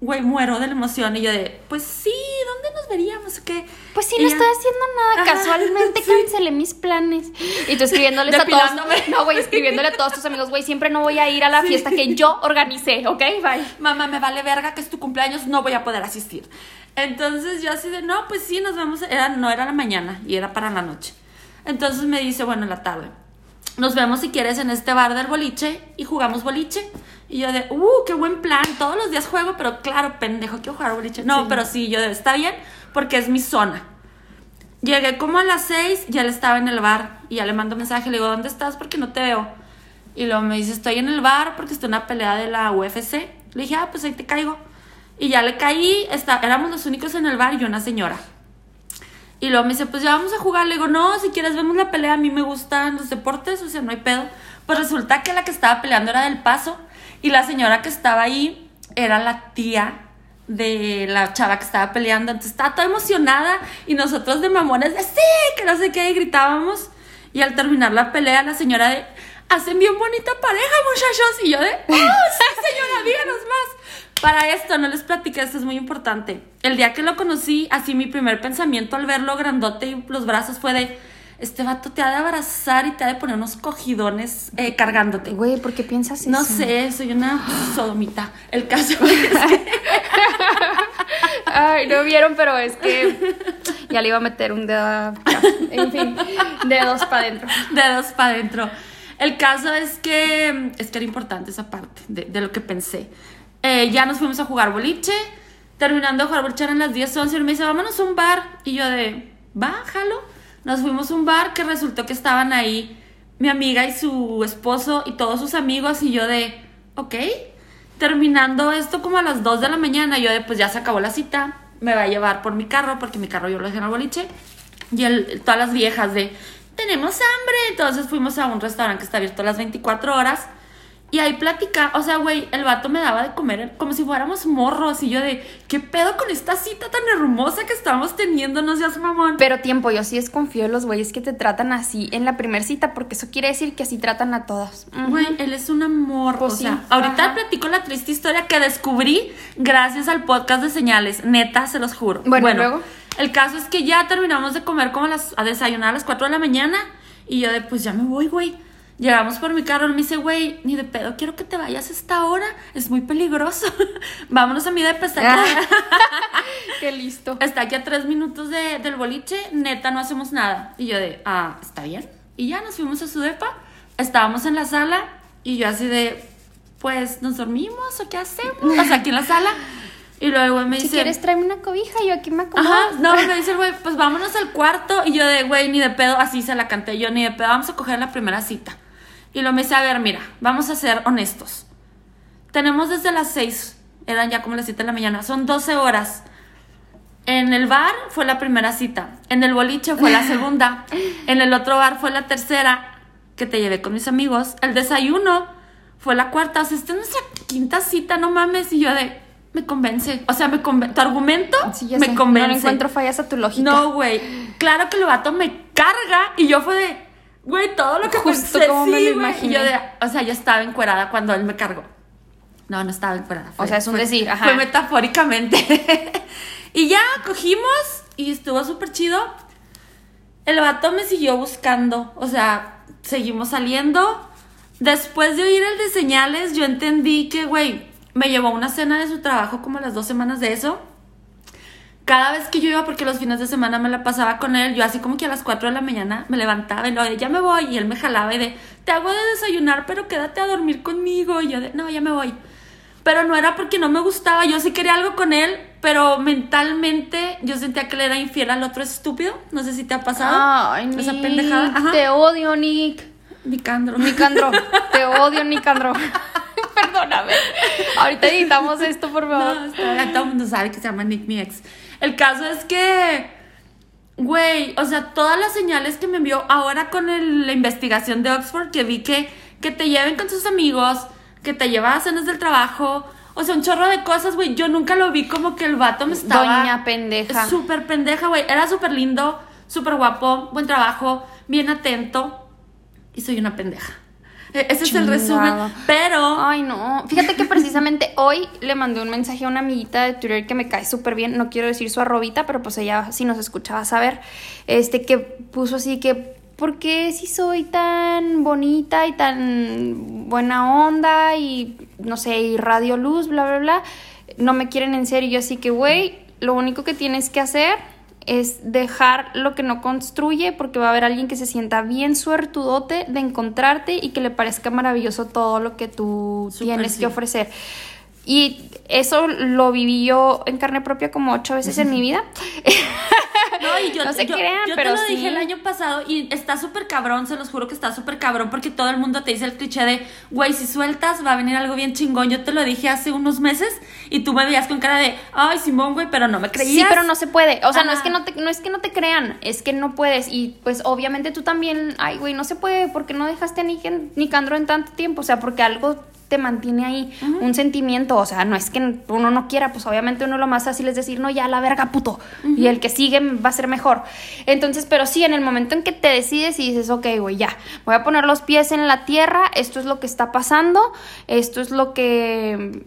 Güey, muero de la emoción. Y yo de, pues sí, ¿dónde nos veríamos? ¿Qué? Pues sí, no estoy haciendo nada. Ajá, Casualmente sí. cancelé mis planes. Y tú escribiéndoles a todos. No, güey, escribiéndole a todos tus amigos, güey, siempre no voy a ir a la fiesta que yo organicé, ¿ok? Bye. mamá, me vale verga que es tu cumpleaños, no voy a poder asistir. Entonces yo así de, no, pues sí, nos vemos, era, no era la mañana y era para la noche. Entonces me dice, bueno, en la tarde, nos vemos si quieres en este bar del boliche y jugamos boliche. Y yo de, uh, qué buen plan, todos los días juego, pero claro, pendejo, quiero jugar boliche. No, Sí. pero sí, yo de, está bien, porque es mi zona. Llegué como a las seis, ya él estaba en el bar y ya le mando mensaje, le digo, ¿dónde estás? Porque no te veo. Y luego me dice, estoy en el bar porque está en una pelea de la UFC. Le dije, ah, pues ahí te caigo. Y ya le caí, está, éramos los únicos en el bar y una señora. Y luego me dice, pues ya vamos a jugar. Le digo, no, si quieres vemos la pelea, a mí me gustan los deportes, o sea, no hay pedo. Pues resulta que la que estaba peleando era del paso y la señora que estaba ahí era la tía de la chava que estaba peleando. Entonces estaba toda emocionada y nosotros de mamones de sí, que no sé qué, y gritábamos. Y al terminar la pelea, la señora de, hacen bien bonita pareja, muchachos. Y yo de, oh, sí, señora, díganos más. Para esto, no les platiqué, esto es muy importante. El día que lo conocí, así mi primer pensamiento al verlo grandote y los brazos fue de, este vato te ha de abrazar y te ha de poner unos cogidones eh, cargándote. Güey, ¿por qué piensas eso? No sé, soy una sodomita. El caso es que Ay, no vieron, pero es que ya le iba a meter un dedo. a- En fin, dedos para adentro. dedos para adentro. El caso es que es que era importante esa parte de, de lo que pensé. Eh, ya nos fuimos a jugar boliche. Terminando de jugar boliche eran las 10, 11 y me dice, vámonos a un bar. Y yo de, bájalo. Nos fuimos a un bar que resultó que estaban ahí mi amiga y su esposo y todos sus amigos. Y yo de, ok. Terminando esto como a las 2 de la mañana, yo de, pues ya se acabó la cita. Me va a llevar por mi carro, porque mi carro yo lo dejé en el boliche. Y el- todas las viejas de, tenemos hambre. Entonces fuimos a un restaurante que está abierto las 24 horas. Y ahí platica, o sea, güey, el vato me daba de comer como si fuéramos morros. Y yo de, ¿qué pedo con esta cita tan hermosa que estamos teniendo? No seas mamón. Pero tiempo, yo sí desconfío de los güeyes que te tratan así en la primer cita, porque eso quiere decir que así tratan a todas. Ujú. Güey, él es un amor. Pues o sí, sea, ahorita ajá. platico la triste historia que descubrí gracias al podcast de señales. Neta, se los juro. Bueno, ¿y luego? El caso es que ya terminamos de comer como las, a desayunar a las 4 de la mañana Y yo de, pues ya me voy, güey. Llegamos por mi carro, él me dice, güey, ni de pedo, quiero que te vayas a esta hora, es muy peligroso. Vámonos a mi depa, está aquí, Qué listo. está aquí a tres minutos de- del boliche, neta, no hacemos nada. Y yo de, ah, está bien. Y ya nos fuimos a su depa, estábamos en la sala, y yo así de, pues, ¿nos dormimos o qué hacemos? O sea, aquí en la sala. Y luego me Si dice, quieres, tráeme una cobija, yo aquí me acomodo. Ajá, no, me dice el güey, pues vámonos al cuarto. Y yo de, güey, ni de pedo, así se la canté yo, ni de pedo, vamos a coger la primera cita. Y lo me dice, a ver, mira, vamos a ser honestos. Tenemos desde las 6, eran ya como las 7 de la mañana, son 12 horas. En el bar fue la primera cita, en el boliche fue la segunda, en el otro bar fue la tercera, que te llevé con mis amigos. El desayuno fue la cuarta, o sea, esta es nuestra quinta cita, no mames. Y yo de, me convence, o sea, me convence, tu argumento Sí, me sé, convence. No encuentro fallas a tu lógica. No, güey. Claro que el vato me carga y yo fue de, güey, todo lo que Justo pensé, como me lo imaginé. Yo de, o sea, yo estaba encuerada cuando él me cargó. No, no estaba encuerada. O sea, es un fue- decir, ajá. Fue metafóricamente. y ya cogimos y estuvo súper chido. El vato me siguió buscando, o sea, seguimos saliendo. Después de oír el de señales, yo entendí que, güey, me llevó a una cena de su trabajo como las dos semanas de eso. Cada vez que yo iba, porque los fines de semana me la pasaba con él, yo así como que a las 4 de la mañana me levantaba y lo de, ya me voy, y él me jalaba y de, te hago de desayunar, pero quédate a dormir conmigo, y yo de, no, ya me voy. Pero no era porque no me gustaba, yo sí quería algo con él, pero mentalmente yo sentía que le era infiel al otro estúpido, no sé si te ha pasado. Ay, Esa Nick, pendejada. Ajá. Te odio, Nick. Nicandro. Nicandro. te odio, Nicandro. Perdóname. Ahorita editamos esto, por favor. No, está todo el mundo sabe que se llama Nick mi ex. El caso es que, güey, o sea, todas las señales que me envió ahora con el- la investigación de Oxford, que vi que, que te lleven con sus amigos, que te lleva a cenas del trabajo, o sea, un chorro de cosas, güey. Yo nunca lo vi como que el vato me estaba... Doña pendeja. Súper pendeja, güey. Era súper lindo, súper guapo, buen trabajo, bien atento. Y soy una pendeja. E- Ese es el resumen. Pero... Ay, no. Fíjate que precisamente hoy le mandé un mensaje a una amiguita de Twitter que me cae súper bien. No quiero decir su arrobita, pero pues ella si nos escuchaba saber. Este que puso así que. ¿Por qué si soy tan bonita y tan buena onda y no sé, y radio luz, bla, bla, bla? No me quieren en serio. Yo así que, güey, lo único que tienes que hacer es dejar lo que no construye porque va a haber alguien que se sienta bien suertudote de encontrarte y que le parezca maravilloso todo lo que tú tienes sí. que ofrecer. Y eso lo viví yo en carne propia como ocho veces en mi vida. No, y yo, No se yo- crean, yo pero te lo sí. dije el año pasado y está súper cabrón, se los juro que está súper cabrón porque todo el mundo te dice el cliché de, güey, si sueltas va a venir algo bien chingón. Yo te lo dije hace unos meses y tú me veías con cara de, ay, Simón, güey, pero no me creías. Sí, pero no se puede. O sea, no es que no te, no es que no te crean, es que no puedes. Y pues obviamente tú también, ay, güey, no se puede porque no dejaste a Nicandro en tanto tiempo. O sea, porque algo te mantiene ahí, un sentimiento. O sea, no es que uno no quiera, pues obviamente uno lo más fácil es decir, no, ya la verga, puto. Y el que sigue va a ser mejor. Entonces, pero sí, en el momento en que te decides y dices, ok, güey, ya, voy a poner los pies en la tierra, esto es lo que está pasando, esto es lo que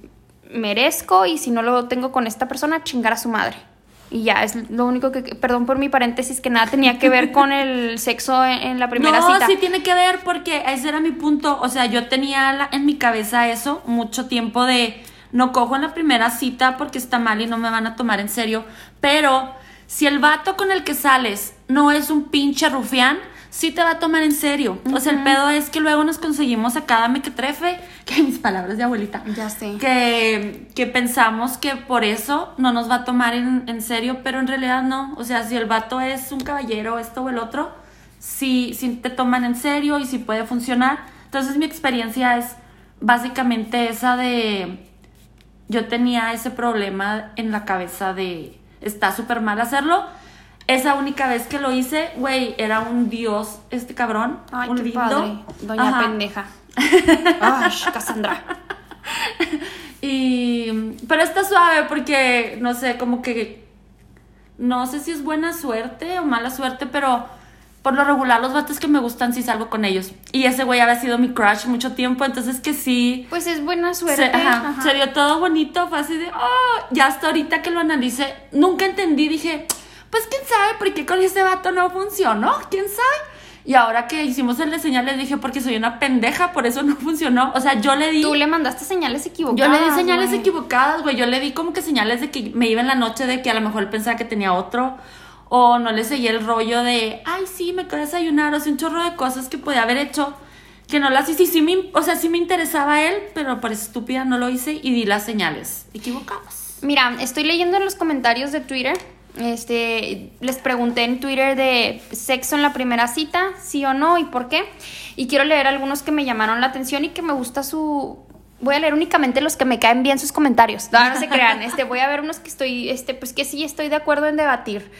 merezco y si no lo tengo con esta persona, chingar a su madre. Y ya, es lo único que, perdón por mi paréntesis, que nada tenía que ver con el sexo en, en la primera no, cita. sí tiene que ver porque ese era mi punto. O sea, yo tenía la- en mi cabeza eso mucho tiempo de no cojo en la primera cita porque está mal y no me van a tomar en serio. Pero si el vato con el que sales no es un pinche rufián, sí te va a tomar en serio. O sea, el pedo es que luego nos conseguimos a cada mequetrefe, que mis palabras de abuelita. Ya sé. Que, que pensamos que por eso no nos va a tomar en, en serio, pero en realidad no. O sea, si el vato es un caballero, esto o el otro, sí, sí te toman en serio y sí puede funcionar. Entonces mi experiencia es básicamente esa de... Yo tenía ese problema en la cabeza de... Está súper mal hacerlo. Esa única vez que lo hice, güey, era un dios este cabrón. Ay, un qué lindo. padre. Doña Ajá. pendeja. Ay, Cassandra. Y, pero está suave porque, no sé, como que, no sé si es buena suerte o mala suerte, pero por lo regular los vatos que me gustan sí salgo con ellos. Y ese güey había sido mi crush mucho tiempo, entonces que sí. Pues es buena suerte. Se, ajá, ajá. se dio todo bonito, fue así de, oh, ya hasta ahorita que lo analicé, nunca entendí, dije, pues quién sabe por qué con ese vato no funcionó, quién sabe. Y ahora que hicimos el de señales dije, porque soy una pendeja, por eso no funcionó. O sea, yo le di... Tú le mandaste señales equivocadas. Yo le di señales equivocadas, güey. Yo le di como que señales de que me iba en la noche de que a lo mejor él pensaba que tenía otro. O no le seguía el rollo de, ay, sí, me quedé a desayunar. O sea, un chorro de cosas que podía haber hecho que no las hice. Y sí me, o sea, sí me interesaba él, pero por estúpida no lo hice y di las señales equivocadas. Mira, estoy leyendo en los comentarios de Twitter. Este, les pregunté en Twitter de sexo en la primera cita, sí o no y por qué. Y quiero leer algunos que me llamaron la atención y que me gusta su. Voy a leer únicamente los que me caen bien sus comentarios. No, no se crean. Este, voy a ver unos que estoy, este, pues que sí estoy de acuerdo en debatir.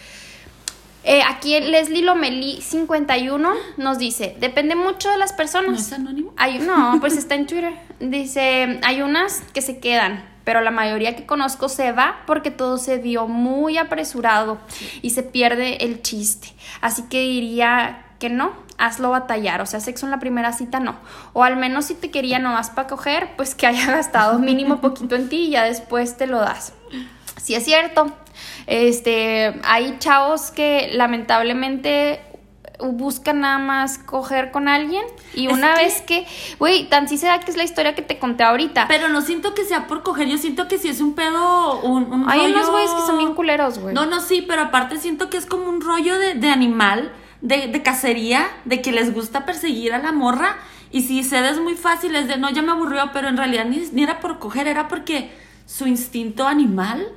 Eh, aquí Leslie Lomeli 51 nos dice, depende mucho de las personas. ¿No es anónimo? Hay, no, pues está en Twitter. Dice, hay unas que se quedan, pero la mayoría que conozco se va porque todo se dio muy apresurado y se pierde el chiste. Así que diría que no, hazlo batallar. O sea, sexo en la primera cita no. O al menos si te quería nomás para coger, pues que haya gastado mínimo poquito en ti y ya después te lo das. Sí es cierto. Este, hay chavos que lamentablemente buscan nada más coger con alguien y Es una que- vez que, güey, tan sí se da que es la historia que te conté ahorita. Pero no siento que sea por coger, yo siento que si es un pedo, un, un hay rollo- unos güeyes que son bien culeros, güey. No, no, sí, pero aparte siento que es como un rollo de, de animal, de, de cacería, de que les gusta perseguir a la morra. Y si cedes muy fácil, es de no, ya me aburrió, pero en realidad ni, ni era por coger, era porque su instinto animal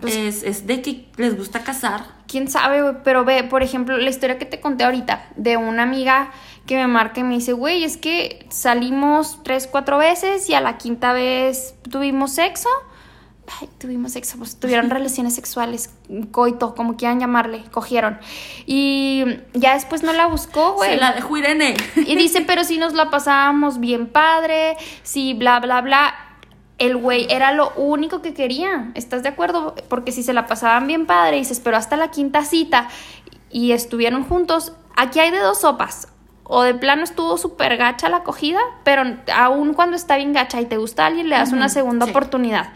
Pues es, es de que les gusta cazar. Quién sabe, güey, pero ve, por ejemplo, la historia que te conté ahorita de una amiga que me marca y me dice, güey, es que salimos tres, cuatro veces y a la quinta vez tuvimos sexo. Ay, tuvimos sexo, pues tuvieron relaciones sexuales, coito, como quieran llamarle, cogieron. Y ya después no la buscó, güey. Se la dejó Irene. Y dice, pero si nos la pasábamos bien padre, si bla, bla, bla. El güey era lo único que quería. ¿Estás de acuerdo? Porque si se la pasaban bien padre y se esperó hasta la quinta cita y estuvieron juntos, aquí hay de dos sopas. O de plano estuvo súper gacha la acogida, pero aún cuando está bien gacha y te gusta a alguien, le das una segunda sí. oportunidad.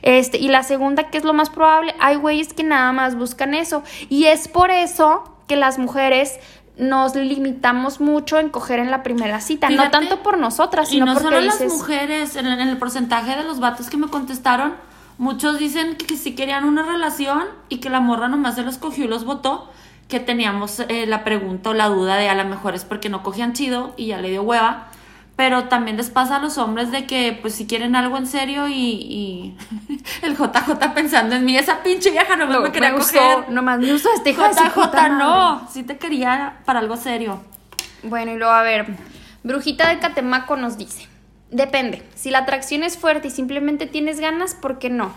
Este, y la segunda, que es lo más probable, hay güeyes que nada más buscan eso. Y es por eso que las mujeres nos limitamos mucho en coger en la primera cita. no tanto por nosotras, Y sino no porque solo dices, las mujeres, en el, en el porcentaje de los vatos que me contestaron, muchos dicen que, sí querían una relación y que la morra nomás se los cogió y los votó, que teníamos eh, la pregunta o la duda de a lo mejor es porque no cogían chido y ya le dio hueva. Pero también les pasa a los hombres de que, pues, si quieren algo en serio y, y el JJ pensando en mí, esa pinche vieja no "No, me quería me coger. gustó, nomás me usó este JJ madre". no, sí te quería para algo serio. Bueno, y luego a ver, Brujita de Catemaco nos dice, depende, si la atracción es fuerte y simplemente tienes ganas, ¿por qué no?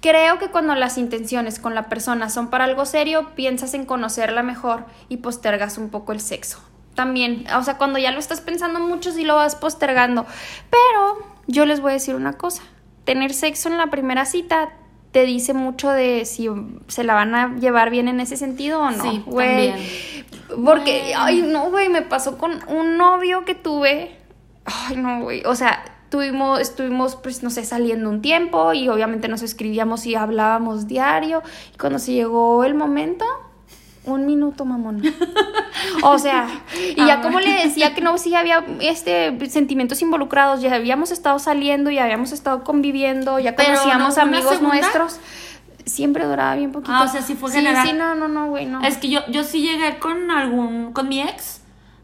Creo que cuando las intenciones con la persona son para algo serio, piensas en conocerla mejor y postergas un poco el sexo. También, o sea, cuando ya lo estás pensando mucho, sí lo vas postergando. Pero yo les voy a decir una cosa, tener sexo en la primera cita te dice mucho de si se la van a llevar bien en ese sentido o no. Sí, güey. Porque, Bueno. ay, no, güey, me pasó con un novio que tuve. Ay, no, güey. O sea, tuvimos, estuvimos, pues, no sé, saliendo un tiempo y obviamente nos escribíamos y hablábamos diario. Y cuando se llegó el momento, un minuto, mamón. O sea, y ya Ah, como le decía que no, sí había este sentimientos involucrados, ya habíamos estado saliendo, ya habíamos estado conviviendo, ya conocíamos ¿no amigos nuestros. Siempre duraba bien poquito. Ah, o sea, sí fue sí, general. Sí, no, no, no, güey, no. Es que yo, yo sí llegué con algún, con mi ex,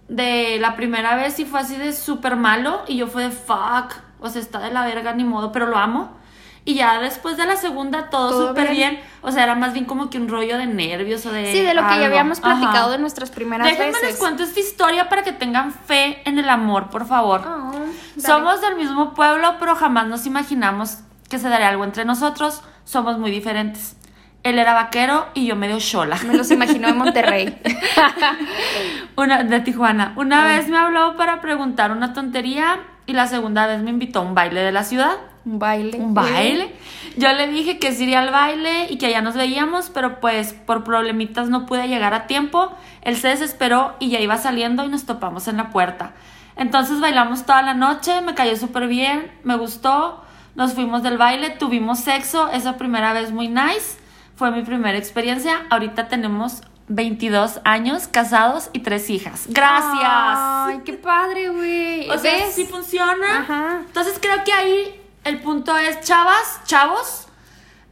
de la primera vez y fue así de súper malo y yo fue de fuck, o sea, está de la verga, ni modo, pero lo amo. Y ya después de la segunda todo, súper bien. bien. o sea, era más bien como que un rollo de nervios o de... Sí, de lo que ya habíamos platicado Ajá. de nuestras primeras Déjenme veces. les cuento esta historia para que tengan fe en el amor, por favor. Oh, dale. Somos del mismo pueblo, pero jamás nos imaginamos que se daría algo entre nosotros. Somos muy diferentes. Él era vaquero y yo medio chola. Me los imagino en Monterrey. Una de Tijuana. Una Ah. vez me habló para preguntar una tontería y la segunda vez me invitó a un baile de la ciudad. Un baile. Un baile. Yo le dije que sí iría al baile y que allá nos veíamos, pero pues por problemitas no pude llegar a tiempo. Él se desesperó y ya iba saliendo y nos topamos en la puerta. Entonces bailamos toda la noche, me cayó súper bien, me gustó. Nos fuimos del baile, tuvimos sexo, esa primera vez muy nice. Fue mi primera experiencia. Ahorita tenemos 22 años, casados y tres hijas. Gracias. Ay, qué padre, güey. o sea, ¿Ves? sí funciona. Ajá. Entonces creo que ahí el punto es, chavas, chavos,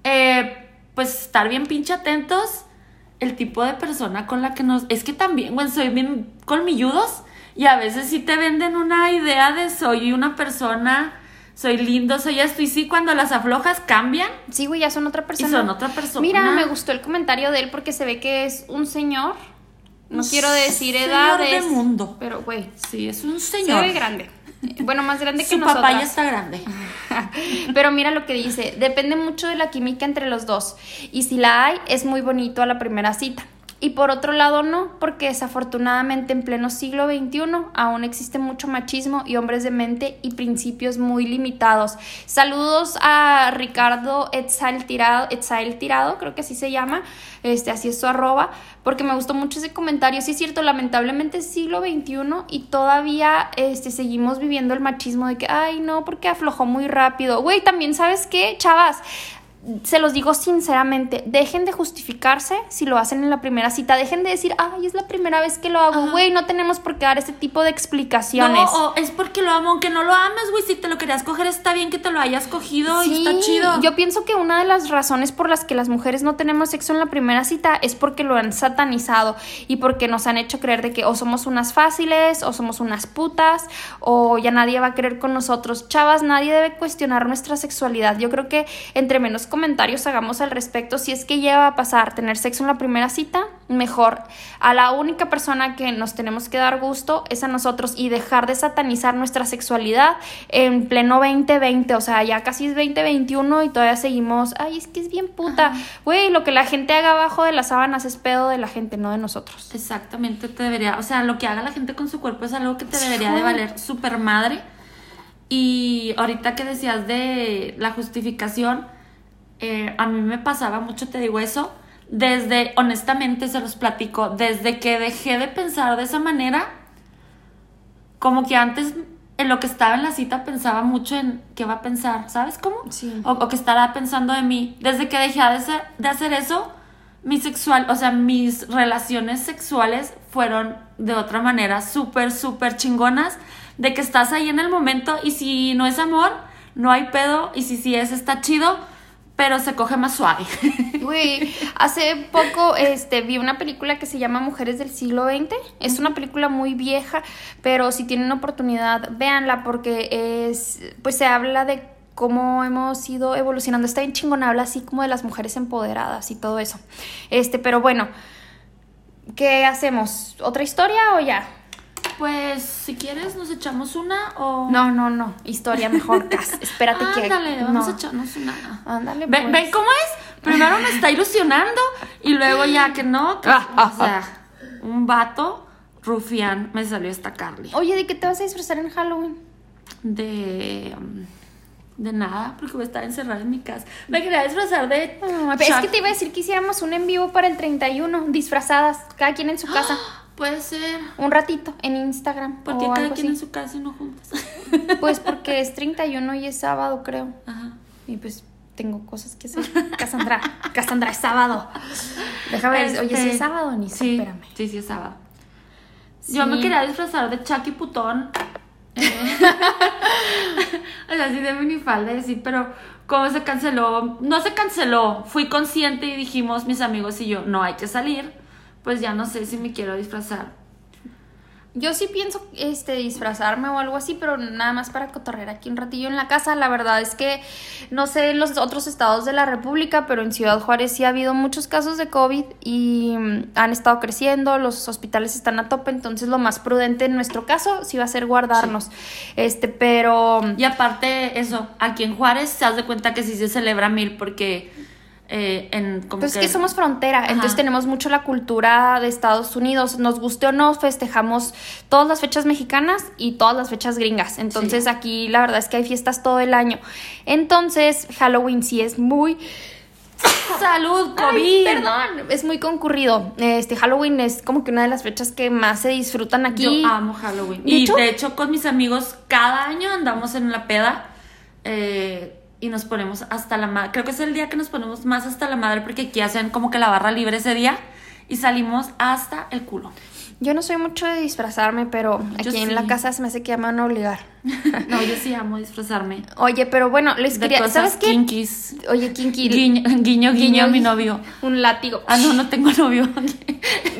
eh, pues estar bien pinche atentos el tipo de persona con la que nos... Es que también, güey, soy bien colmilludos y a veces sí te venden una idea de soy una persona, soy lindo, soy esto y sí, cuando las aflojas cambian. Sí, güey, ya son otra persona. Y son otra persona. Mira, me gustó el comentario de él porque se ve que es un señor. No quiero decir señor edades. de mundo. Pero, güey, Sí, es un se señor. ve grande. Bueno, más grande que Su nosotras. papá ya está grande. Pero mira lo que dice, depende mucho de la química entre los dos. Y si la hay, es muy bonito a la primera cita. Y por otro lado no, porque desafortunadamente en pleno siglo XXI aún existe mucho machismo y hombres de mente y principios muy limitados. Saludos a Ricardo Etzael Tirado, Etzael Tirado, creo que así se llama, este, así es su arroba, porque me gustó mucho ese comentario. Sí es cierto, lamentablemente es siglo XXI y todavía este, seguimos viviendo el machismo de que, ay no, porque aflojó muy rápido. Güey, también sabes qué, chavas, se los digo sinceramente, dejen de justificarse si lo hacen en la primera cita, dejen de decir, ay, es la primera vez que lo hago, güey, no tenemos por qué dar ese tipo de explicaciones. No, o es porque lo amo, aunque no lo ames, güey. Si te lo querías coger, está bien que te lo hayas cogido y está chido. Yo pienso que una de las razones por las que las mujeres no tenemos sexo en la primera cita es porque lo han satanizado y porque nos han hecho creer de que o somos unas fáciles o somos unas putas o ya nadie va a querer con nosotros. Chavas, nadie debe cuestionar nuestra sexualidad. Yo creo que entre menos comentarios hagamos al respecto, si es que llega a pasar tener sexo en la primera cita, mejor. A la única persona que nos tenemos que dar gusto es a nosotros y dejar de satanizar nuestra sexualidad en pleno 2020, o sea, ya casi es 2021 y todavía seguimos, ay, es que es bien puta. Güey, lo que la gente haga abajo de las sábanas es pedo de la gente, no de nosotros. Exactamente, te debería, o sea, lo que haga la gente con su cuerpo es algo que te debería de valer súper madre. Y ahorita que decías de la justificación, eh, a mí me pasaba mucho, te digo eso, desde, honestamente se los platico, desde que dejé de pensar de esa manera, como que antes en lo que estaba en la cita pensaba mucho en qué va a pensar, ¿sabes cómo? Sí. O, o que estará pensando de mí. Desde que dejé de, ser- de hacer eso, mi sexual, o sea, mis relaciones sexuales fueron de otra manera súper, súper chingonas, de que estás ahí en el momento y si no es amor, no hay pedo y si sí es, está chido, pero se coge más suave. Hace poco este, vi una película que se llama Mujeres del siglo XX. Es una película muy vieja, pero si tienen oportunidad, véanla porque es, pues se habla de cómo hemos ido evolucionando. Está bien chingona, habla así como de las mujeres empoderadas y todo eso. Este, pero bueno, ¿qué hacemos? ¿Otra historia o ya? Pues si quieres nos echamos una o... No, no, no. Historia mejor, Cas. Espérate que. Ándale, vamos no. a echarnos una. Ándale, ¿Ven, pues. ven cómo es? Primero me está ilusionando y luego ya que no, que- Ah, o sea, un vato rufián me salió esta Carly. Oye, ¿de qué te vas a disfrazar en Halloween? De um, de nada, porque voy a estar encerrada en mi casa. Me quería disfrazar de Ah, es que te iba a decir que hiciéramos un en vivo para el 31, disfrazadas, cada quien en su casa. Puede ser. Un ratito en Instagram. ¿Por qué o cada algo quien así. en su casa y no juntas? Pues porque es 31 y es sábado, creo. Ajá. Y pues tengo cosas que hacer. Cassandra, Cassandra, es sábado. Déjame ver, oye, si Este, es sábado, ni Sí, espérame. sí, sí es sábado. Yo me quería disfrazar de Chucky Putón. O sea, así de minifalda y así, pero como se canceló, no se canceló, fui consciente y dijimos mis amigos y yo, no hay que salir, pues ya no sé si me quiero disfrazar. Yo sí pienso este disfrazarme o algo así, pero nada más para cotorrear aquí un ratillo en la casa. La verdad es que no sé en los otros estados de la República, pero en Ciudad Juárez sí ha habido muchos casos de COVID y mm, han estado creciendo, los hospitales están a tope, entonces lo más prudente en nuestro caso sí va a ser guardarnos. Este, pero Y aparte, eso, aquí en Juárez se hace cuenta que sí se celebra mil porque eh, en como Pues es que somos frontera, Ajá. entonces tenemos mucho la cultura de Estados Unidos. Nos guste o no, festejamos todas las fechas mexicanas y todas las fechas gringas. Entonces Sí. aquí la verdad es que hay fiestas todo el año. Entonces Halloween sí es muy... ¡Salud, COVID! Ay, perdón, es muy concurrido. Este Halloween es como que una de las fechas que más se disfrutan aquí. Yo amo Halloween. De y hecho- de hecho, con mis amigos, cada año andamos en la peda eh, y nos ponemos hasta la madre. Creo que es el día que nos ponemos más hasta la madre porque aquí hacen como que la barra libre ese día y salimos hasta el culo. Yo no soy mucho de disfrazarme, pero Yo aquí en la casa se me hace que me van a obligar. No, yo sí amo disfrazarme. Oye, pero bueno, les quería. ¿Sabes qué? kinkies. Oye, Kinky. Guiño, guiño, guiño, mi novio. Un látigo. Ah, no, no tengo novio.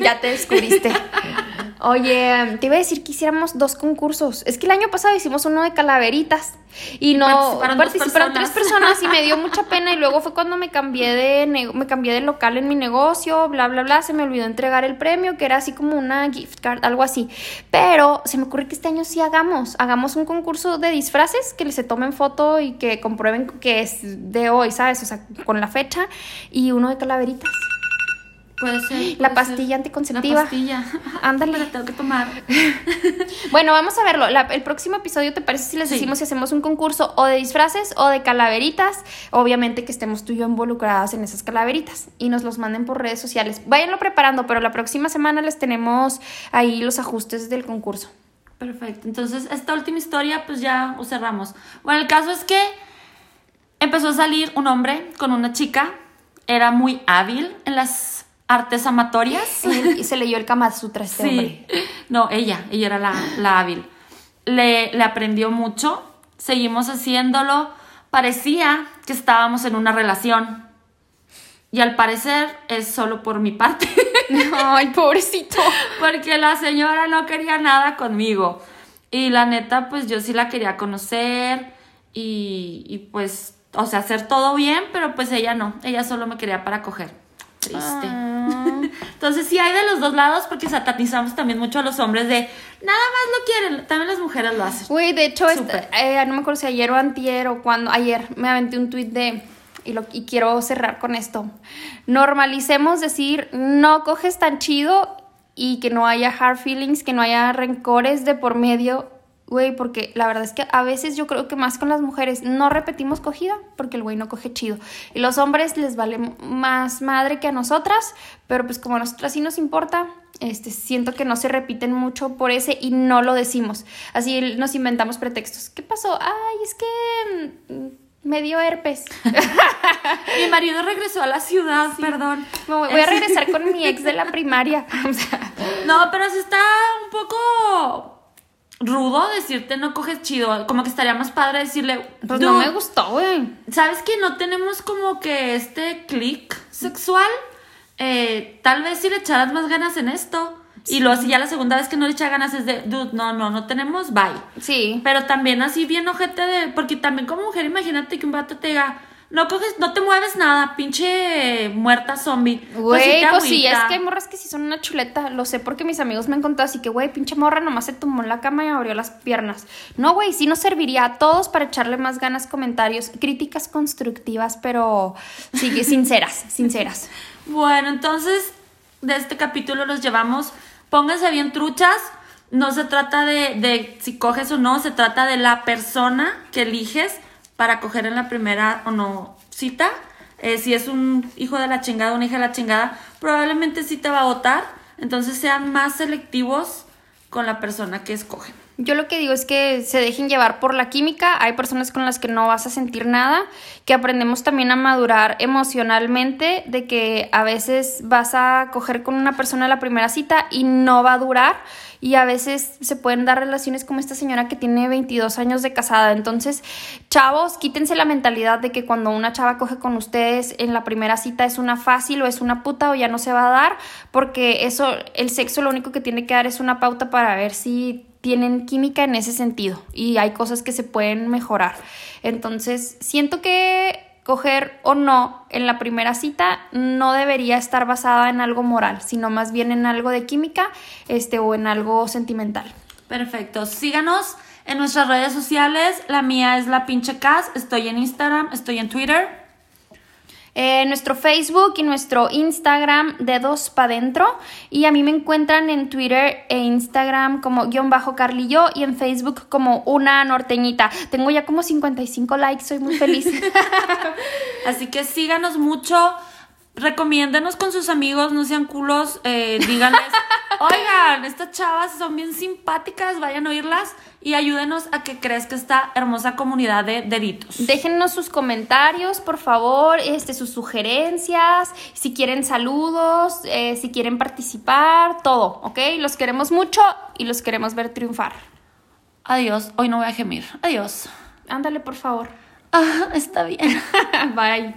Ya te descubriste. Oye, te iba a decir que hiciéramos dos concursos. Es que el año pasado hicimos uno de calaveritas y no participaron participaron tres personas. personas y me dio mucha pena y luego fue cuando me cambié de me cambié de local en mi negocio, bla bla bla, se me olvidó entregar el premio que era así como una gift card, algo así. Pero se me ocurre que este año sí hagamos, hagamos un concurso de disfraces que se tomen foto y que comprueben que es de hoy, ¿sabes? O sea, con la fecha y uno de calaveritas. Puede ser. La pastilla ser. anticonceptiva. La pastilla. Ándale. Me la tengo que tomar. Bueno, vamos a verlo. La- el próximo episodio, ¿te parece si les Sí. decimos si hacemos un concurso o de disfraces o de calaveritas? Obviamente que estemos tú y yo involucradas en esas calaveritas y nos los manden por redes sociales. Váyanlo preparando, pero la próxima semana les tenemos ahí los ajustes del concurso. Perfecto. Entonces, esta última historia, pues ya cerramos. Bueno, el caso es que empezó a salir un hombre con una chica. Era muy hábil en las artes amatorias. Y se leyó el Kama Sutra este hombre. Sí. No, ella, ella era la, la hábil. Le, le aprendió mucho, seguimos haciéndolo. Parecía que estábamos en una relación. Y al parecer es solo por mi parte. Ay, pobrecito. Porque la señora no quería nada conmigo. Y la neta, pues yo sí la quería conocer. Y, y pues, o sea, hacer todo bien, pero pues ella no. Ella solo me quería para coger. Triste. Ah. Entonces sí hay de los dos lados porque satanizamos también mucho a los hombres de nada más lo quieren, también las mujeres lo hacen. Güey, de hecho, esta- Súper. eh, no me acuerdo si ayer o antier o cuando, ayer me aventé un tweet de, y, lo, y quiero cerrar con esto, normalicemos decir, no coges tan chido y que no haya hard feelings, que no haya rencores de por medio, güey, porque la verdad es que a veces yo creo que más con las mujeres no repetimos cogida porque el güey no coge chido. Y los hombres les vale más madre que a nosotras, pero pues como a nosotras sí nos importa, este, siento que no se repiten mucho por ese y no lo decimos. Así nos inventamos pretextos. ¿Qué pasó? Ay, es que mm, me dio herpes. Mi marido regresó a la ciudad, perdón. Me voy voy a Es- regresar con mi ex de la primaria. No, pero sí está un poco rudo decirte no coges chido. Como que estaría más padre decirle. pues no "Dude, me gustó, güey. ¿Sabes que no tenemos como que este click sexual? Eh, tal vez si le echaras más ganas en esto. Y luego si ya la segunda vez que no le echa ganas es de, dude, no, no, no tenemos, bye. Sí. Pero también así bien ojete de, porque también como mujer imagínate que un vato te diga, no coges, no te mueves nada, pinche muerta zombie. Güey, te pues sí, es que hay morras que sí son una chuleta. Lo sé porque mis amigos me han contado así que, güey, pinche morra nomás se tumbó en la cama y abrió las piernas. No, güey, sí nos serviría a todos para echarle más ganas, comentarios, críticas constructivas, pero sí, sinceras, sinceras. Bueno, entonces de este capítulo los llevamos, pónganse bien truchas. No se trata de, de si coges o no, se trata de la persona que eliges para coger en la primera o no cita. Eh, si es un hijo de la chingada, una hija de la chingada, probablemente sí te va a votar. Entonces sean más selectivos con la persona que escogen. Yo lo que digo es que se dejen llevar por la química. Hay personas con las que no vas a sentir nada, que aprendemos también a madurar emocionalmente, de que a veces vas a coger con una persona la primera cita y no va a durar. Y a veces se pueden dar relaciones como esta señora que tiene 22 años de casada. Entonces, chavos, quítense la mentalidad de que cuando una chava coge con ustedes en la primera cita es una fácil o es una puta o ya no se va a dar, porque eso, el sexo lo único que tiene que dar es una pauta para ver si tienen química en ese sentido y hay cosas que se pueden mejorar. Entonces, siento que coger o no en la primera cita no debería estar basada en algo moral, sino más bien en algo de química este, o en algo sentimental. Perfecto. Síganos en nuestras redes sociales. La mía es la pinche Cas. Estoy en Instagram, estoy en Twitter. Eh, nuestro Facebook y nuestro Instagram de dos pa' dentro. Y a mí me encuentran en Twitter e Instagram como guion bajo Carlillo y en Facebook como una norteñita. Tengo ya como 55 likes, soy muy feliz. Así que síganos mucho. Recomiéndenos con sus amigos, no sean culos. eh, díganles, Oigan, estas chavas son bien simpáticas, vayan a oírlas y ayúdenos a que crezca esta hermosa comunidad de deditos. Déjennos sus comentarios, por favor, este, sus sugerencias, si quieren saludos, eh, si quieren participar, todo, ¿ok? Los queremos mucho y los queremos ver triunfar. Adiós, hoy no voy a gemir. Adiós. Ándale, por favor. Ah, está bien. Bye.